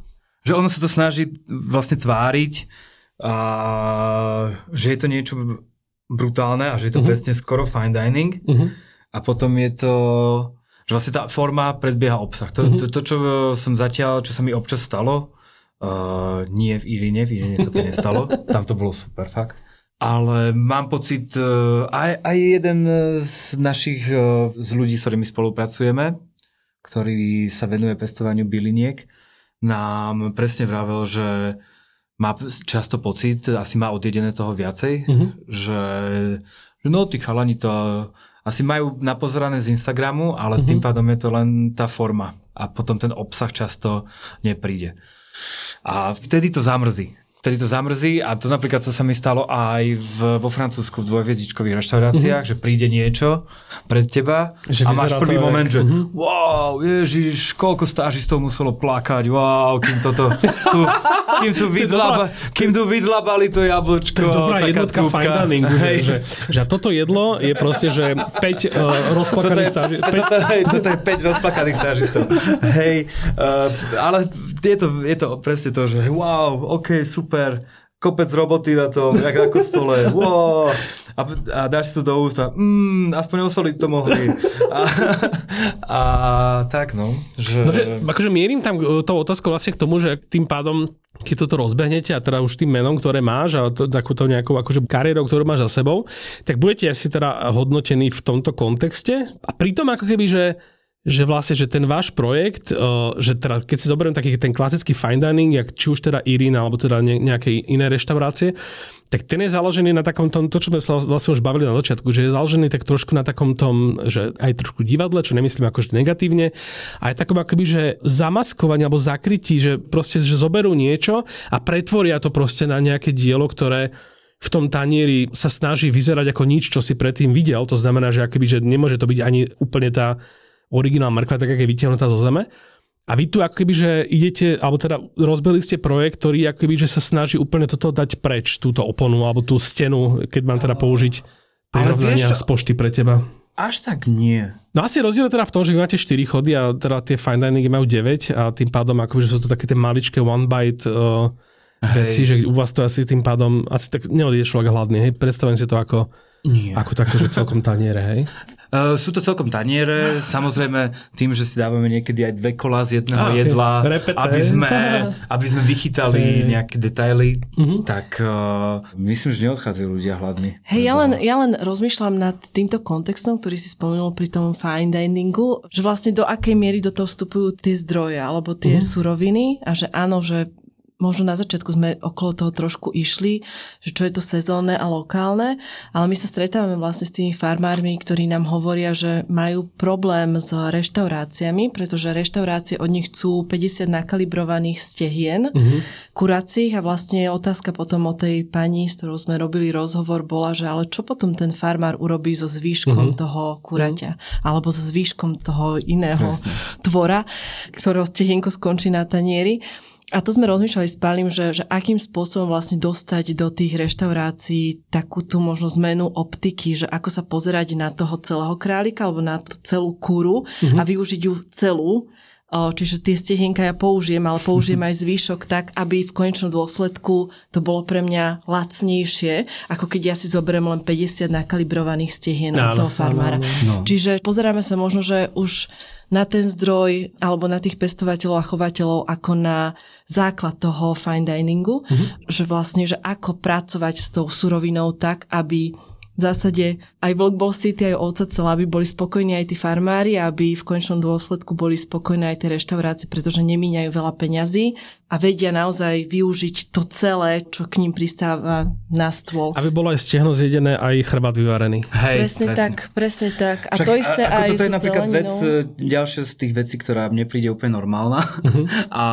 že ono sa to snaží vlastne tváriť a že je to niečo brutálne a že je to uh-huh. presne skoro fine dining uh-huh. a potom je to že vlastne tá forma predbieha obsah. To, uh-huh. to, to, čo som zatiaľ, čo sa mi občas stalo, uh, nie v Irine, v Irine sa to nestalo, tam to bolo super fakt, ale mám pocit, uh, aj, aj jeden z našich, uh, z ľudí, s ktorými spolupracujeme, ktorý sa venuje pestovaniu byliniek, nám presne vravel, že má často pocit, asi má odjedené toho viacej, mm-hmm. že, že no, tí chalani to asi majú napozerané z Instagramu, ale mm-hmm. tým pádom je to len tá forma a potom ten obsah často nepríde. A vtedy to zamrzí vtedy to zamrzí a to napríklad to sa mi stalo aj v, vo Francúzsku v dvojviezdičkových reštauráciách, uh-huh. že príde niečo pred teba že a máš prvý moment, jak... že uh-huh. wow, ježiš, koľko stážistov muselo plakať, wow, kým toto, tu, kým tu, vyzlaba, kým tu vyzlabali to jablčko. To je dobrá jednotka fine diningu, že, že, že, toto jedlo je proste, že 5 uh, rozplakaných stážistov. Toto, hej, toto je 5 rozplakaných stážistov. Hej, uh, ale je to, je to presne to, že wow, ok, super kopec roboty na tom, jak na kostole, wow. A, a dáš si to do ústa, mm, aspoň osoliť to mohli. A, a tak no. Že... no že, akože mierim tam e, tou otázkou vlastne k tomu, že tým pádom keď toto rozbehnete a teda už tým menom, ktoré máš a to, takúto nejakou akože kariérou, ktorú máš za sebou, tak budete asi teda hodnotení v tomto kontexte a pritom ako keby, že že vlastne, že ten váš projekt, eh, že teda, keď si zoberiem taký ten klasický fine dining, jak či už teda Irina, alebo teda nejakej iné reštaurácie, tak ten je založený na takom tom, to čo sme sa vlastne už bavili na začiatku, že je založený tak trošku na takom tom, že aj trošku divadle, čo nemyslím akože negatívne, aj takom akoby, že zamaskovanie alebo zakrytí, že proste, že zoberú niečo a pretvoria to proste na nejaké dielo, ktoré v tom tanieri sa snaží vyzerať ako nič, čo si predtým videl. To znamená, že akoby, že nemôže to byť ani úplne tá originál mrkva, tak ako je vytiahnutá zo zeme. A vy tu ako keby, že idete, alebo teda rozbili ste projekt, ktorý ako keby, že sa snaží úplne toto dať preč, túto oponu, alebo tú stenu, keď mám teda použiť prirovnania z pošty pre teba. Až tak nie. No asi rozdiel teda v tom, že vy máte 4 chody a teda tie fine diningy majú 9 a tým pádom akože sú to také tie maličké one bite uh, veci, že u vás to asi tým pádom, asi tak neodíde človek hladný, hej, predstavujem si to ako, nie. ako také, že celkom taniere, hej. Uh, sú to celkom taniere, samozrejme tým, že si dávame niekedy aj dve kola z jedného ah, jedla, aby sme, aby sme vychytali nejaké detaily, uh-huh. tak uh, myslím, že neodchádzajú ľudia hladní. Hej, ja len, ja len rozmýšľam nad týmto kontextom, ktorý si spomenul pri tom fine diningu, že vlastne do akej miery do toho vstupujú tie zdroje alebo tie uh-huh. suroviny a že áno, že možno na začiatku sme okolo toho trošku išli, že čo je to sezónne a lokálne, ale my sa stretávame vlastne s tými farmármi, ktorí nám hovoria, že majú problém s reštauráciami, pretože reštaurácie od nich chcú 50 nakalibrovaných stehien, uh-huh. kuracích a vlastne je otázka potom o tej pani, s ktorou sme robili rozhovor, bola, že ale čo potom ten farmár urobí so zvýškom uh-huh. toho kuraťa uh-huh. alebo so zvýškom toho iného Presne. tvora, ktorého stehienko skončí na tanieri. A to sme rozmýšľali s Pálim, že, že akým spôsobom vlastne dostať do tých reštaurácií takú tú možno zmenu optiky, že ako sa pozerať na toho celého králika alebo na tú celú kúru mm-hmm. a využiť ju celú. Čiže tie stehienka ja použijem, ale použijem aj zvýšok tak, aby v konečnom dôsledku to bolo pre mňa lacnejšie, ako keď ja si zoberiem len 50 nakalibrovaných stehien od toho farmára. No. Čiže pozeráme sa možno, že už na ten zdroj alebo na tých pestovateľov a chovateľov ako na základ toho fine diningu, mm-hmm. že vlastne, že ako pracovať s tou surovinou tak, aby v zásade aj Vlk bol City, aj ovca celá, aby boli spokojní aj tí farmári, aby v konečnom dôsledku boli spokojné aj tie reštaurácie, pretože nemíňajú veľa peňazí a vedia naozaj využiť to celé, čo k ním pristáva na stôl. Aby bolo aj stehno zjedené, aj chrbát vyvarený. Hej, presne, presne tak, presne tak. A Však, to isté a, aj toto je napríklad vec, e, ďalšia z tých vecí, ktorá mne príde úplne normálna. Uh-huh. a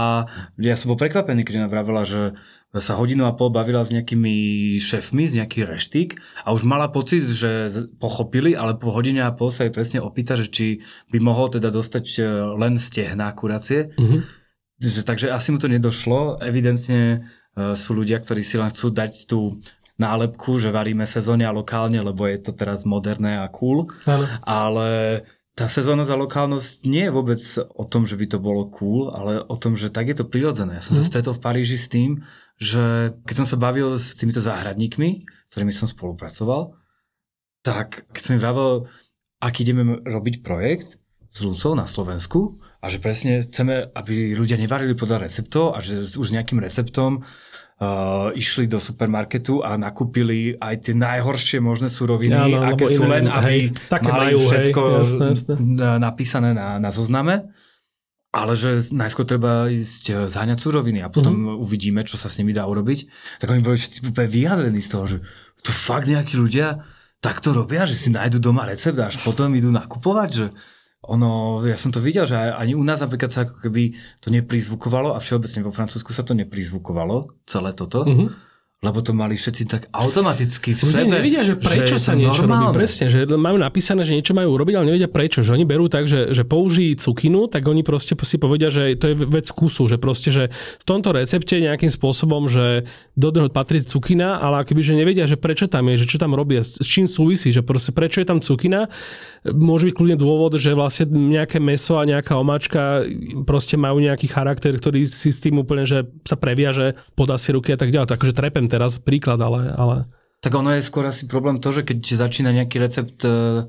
ja som bol prekvapený, keď ona vravela, že sa hodinu a pol bavila s nejakými šéfmi z nejaký reštík a už mala pocit, že pochopili, ale po hodine a pol sa jej presne opýta, že či by mohol teda dostať e, len stehná kuracie. Mm-hmm. Že, takže asi mu to nedošlo. Evidentne uh, sú ľudia, ktorí si len chcú dať tú nálepku, že varíme sezóne a lokálne, lebo je to teraz moderné a cool. Ale, ale tá sezónnosť a lokálnosť nie je vôbec o tom, že by to bolo cool, ale o tom, že tak je to prirodzené. Ja som mm. sa mhm. stretol v Paríži s tým, že keď som sa bavil s týmito záhradníkmi, s ktorými som spolupracoval, tak keď som im vravel, aký ideme robiť projekt s Lucou na Slovensku a že presne chceme, aby ľudia nevarili podľa receptov a že už nejakým receptom uh, išli do supermarketu a nakúpili aj tie najhoršie možné suroviny, ja, no, aké sú len, aby hej, mali majú, všetko hej, jasné, jasné. napísané na, na zozname ale že najskôr treba ísť eh, zháňať suroviny a potom mm-hmm. uvidíme, čo sa s nimi dá urobiť. Tak oni boli všetci úplne vyjavení z toho, že to fakt nejakí ľudia takto robia, že si nájdu doma recept a až potom idú nakupovať, že ono, ja som to videl, že ani u nás napríklad sa ako keby to neprizvukovalo a všeobecne vo Francúzsku sa to neprizvukovalo, celé toto. Mm-hmm lebo to mali všetci tak automaticky v Ľudia sebe. nevedia, že prečo že sa niečo normálne. robí. Presne, že majú napísané, že niečo majú urobiť, ale nevedia prečo. Že oni berú tak, že, že použijí cukinu, tak oni proste si povedia, že to je vec kusu, že proste, že v tomto recepte nejakým spôsobom, že do neho patrí cukina, ale akoby, že nevedia, že prečo tam je, že čo tam robia, s čím súvisí, že proste prečo je tam cukina. Môže byť kľudne dôvod, že vlastne nejaké meso a nejaká omáčka proste majú nejaký charakter, ktorý si s tým úplne, že sa previaže, podá si ruky a tak ďalej. Takže trepem teraz príklad, ale, ale... Tak ono je skôr asi problém to, že keď začína nejaký recept e,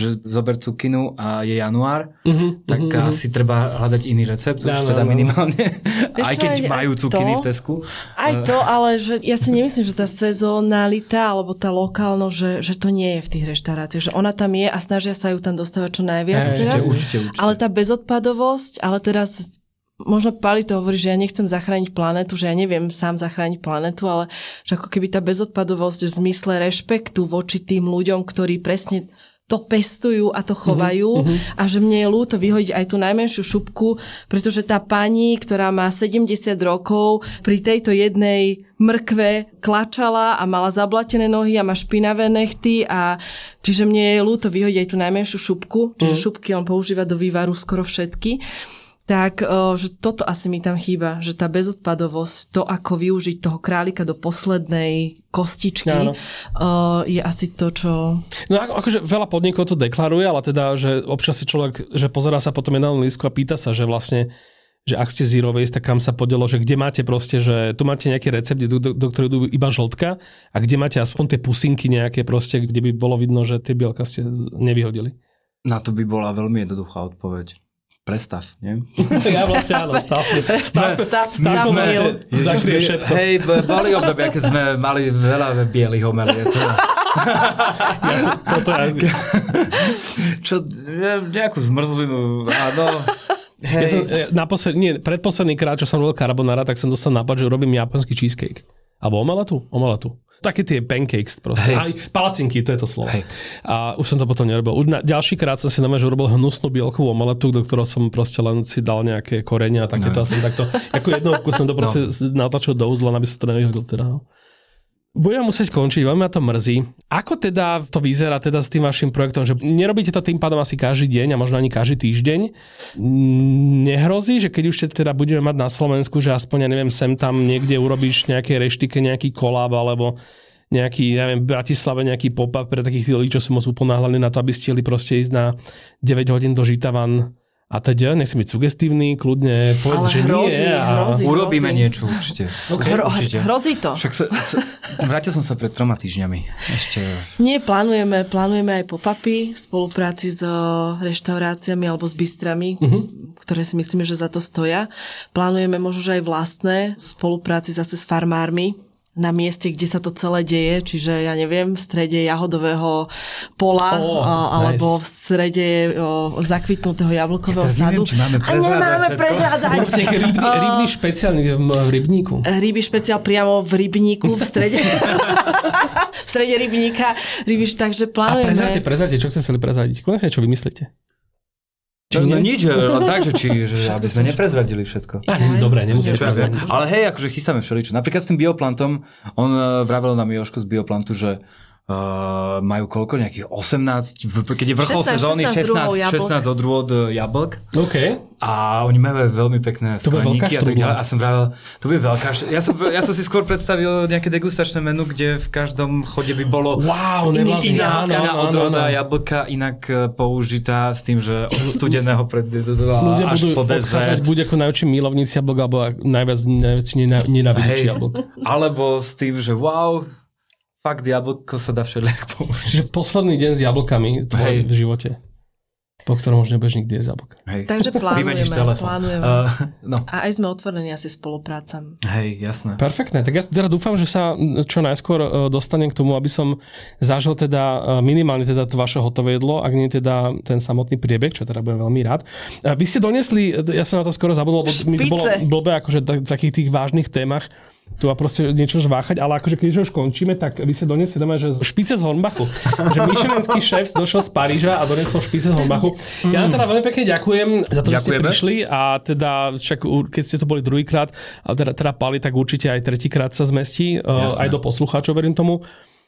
že zober cukinu a je január, uh-huh, tak uh-huh. asi treba hľadať iný recept, už teda minimálne. aj keď aj, majú cukiny to, v Tesku. Aj to, ale že ja si nemyslím, že tá sezónalita alebo tá lokálnosť, že, že to nie je v tých reštauráciách. Že ona tam je a snažia sa ju tam dostávať čo najviac aj, teraz. Určite, určite, určite. Ale tá bezodpadovosť, ale teraz možno Pali to hovorí, že ja nechcem zachrániť planetu, že ja neviem sám zachrániť planetu, ale že ako keby tá bezodpadovosť v zmysle rešpektu voči tým ľuďom, ktorí presne to pestujú a to chovajú mm-hmm. a že mne je ľúto vyhodiť aj tú najmenšiu šupku, pretože tá pani, ktorá má 70 rokov, pri tejto jednej mrkve klačala a mala zablatené nohy a má špinavé nechty a čiže mne je ľúto vyhodiť aj tú najmenšiu šupku, čiže mm. šupky on používa do vývaru skoro všetky tak že toto asi mi tam chýba, že tá bezodpadovosť, to ako využiť toho králika do poslednej kostičky no, no. je asi to, čo... No ako, akože veľa podnikov to deklaruje, ale teda, že občas si človek, že pozerá sa potom na lístku a pýta sa, že vlastne že ak ste zero waste, tak kam sa podelo, že kde máte proste, že tu máte nejaký recept, do, do, do ktorého idú iba žltka a kde máte aspoň tie pusinky nejaké proste, kde by bolo vidno, že tie bielka ste nevyhodili. Na to by bola veľmi jednoduchá odpoveď. Prestav, nie? ja vlastne áno, stav. Stav, stav, stav, sme, zakrie všetko. Hej, boli obdobia, keď sme mali veľa bielých omeliec. ja som, toto ja... Čo, nejakú zmrzlinu, áno. Hej. Ja som, naposled, nie, predposledný krát, čo som robil carbonara, tak som dostal nápad, že urobím japonský cheesecake. Alebo omeletu? Omeletu. Také tie pancakes proste. Hej. Aj palacinky, to je to slovo. Hej. A už som to potom nerobil. Už na, ďalší krát som si že urobil hnusnú bielkovú omeletu, do ktorého som proste len si dal nejaké korenia a takéto. No. A som takto, ako jednou som to proste no. natlačil do uzla, aby sa to nevyhodil teda. No. Budem musieť končiť, veľmi ma to mrzí. Ako teda to vyzerá teda s tým vašim projektom, že nerobíte to tým pádom asi každý deň a možno ani každý týždeň? Nehrozí, že keď už teda budeme mať na Slovensku, že aspoň, ja neviem, sem tam niekde urobíš nejaké reštike, nejaký kolab alebo nejaký, ja neviem, v Bratislave nejaký pop-up pre takých ľudí, čo sú moc uponáhľaní na to, aby stihli proste ísť na 9 hodín do Žitavan a teda, nechcem byť sugestívny, kľudne povedz, Ale že hrozí, nie. A... Hrozí, Urobíme hrozí. niečo určite. Okay, Hro, určite. Hrozí to. Však sa, sa, vrátil som sa pred troma týždňami. Ešte... Nie, plánujeme, plánujeme aj pop-upy v spolupráci s reštauráciami alebo s bistrami, uh-huh. ktoré si myslíme, že za to stoja. Plánujeme možno, že aj vlastné v spolupráci zase s farmármi, na mieste, kde sa to celé deje, čiže ja neviem, v strede jahodového pola oh, alebo nice. v strede o, zakvitnutého jablkového ja sadu. Neviem, máme A nemáme prezrádzať. Rybný, rybný špeciálny v rybníku. Ryby špeciál priamo v rybníku, v strede. v strede rybníka. Ryby, takže plánujeme. A prezrate, prezrate, čo chceli prezradiť? Kľudne čo vymyslíte. Či no, nič, len tak, že, či, že aby sme neprezradili všetko. A, ne, dobre, nemusíš ja viem. Ale hej, akože chystáme všeličo. Napríklad s tým bioplantom, on uh, vravel nám Joško z bioplantu, že Uh, majú koľko? Nejakých 18, keď je vrchol 16, sezóny, 16, 16 odrôd jablk. OK. A oni majú veľmi pekné to skleníky a tak ďalej. A som vravel, to bude veľká Ja som, ja som si skôr predstavil nejaké degustačné menu, kde v každom chode by bolo wow, iný, iná, áno, iná odroda áno. jablka inak e, použitá s tým, že od studeného pred Ľudia až po dezert. buď ako najväčší milovníci jablok, alebo najviac, nenávidíči jablok. Alebo s tým, že wow, fakt jablko sa dá všelijak použiť. Že posledný deň s jablkami tvoj v živote. Po ktorom už nebudeš nikdy jesť jablka. Hej. Takže plánujeme, plánujeme. Uh, no. A aj sme otvorení asi spoluprácam. Hej, jasné. Perfektné. Tak ja teda dúfam, že sa čo najskôr dostanem k tomu, aby som zažil teda minimálne teda to vaše hotové jedlo, ak nie teda ten samotný priebeh, čo teda budem veľmi rád. Vy ste donesli, ja som na to skoro zabudol, lebo mi to bolo blbé akože v takých tých vážnych témach, tu a proste niečo žváchať, ale akože keď už končíme, tak vy ste donesli doma, že špice z Hornbachu. že Michelinský šéf došiel z Paríža a donesol špice z Hornbachu. Ja vám teda veľmi pekne ďakujem za to, že ste prišli a teda však keď ste tu boli druhýkrát a teda, teda pali, tak určite aj tretíkrát sa zmestí, Jasne. aj do poslucháčov, verím tomu.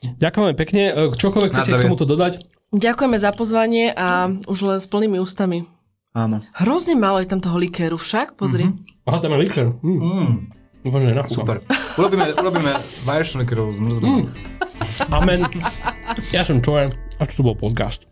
Ďakujeme pekne. Čokoľvek chcete k tomuto dodať? Ďakujeme za pozvanie a už len s plnými ústami. Áno. Hrozne málo je tam toho likéru však, pozri. Mm-hmm. Aha, tam je likér. Mm. Mm. Dúfam, že Super. Urobíme, urobíme vaječnú likérovú zmrzlinu. Mm. Amen. Ja som Čoje a to bol podcast.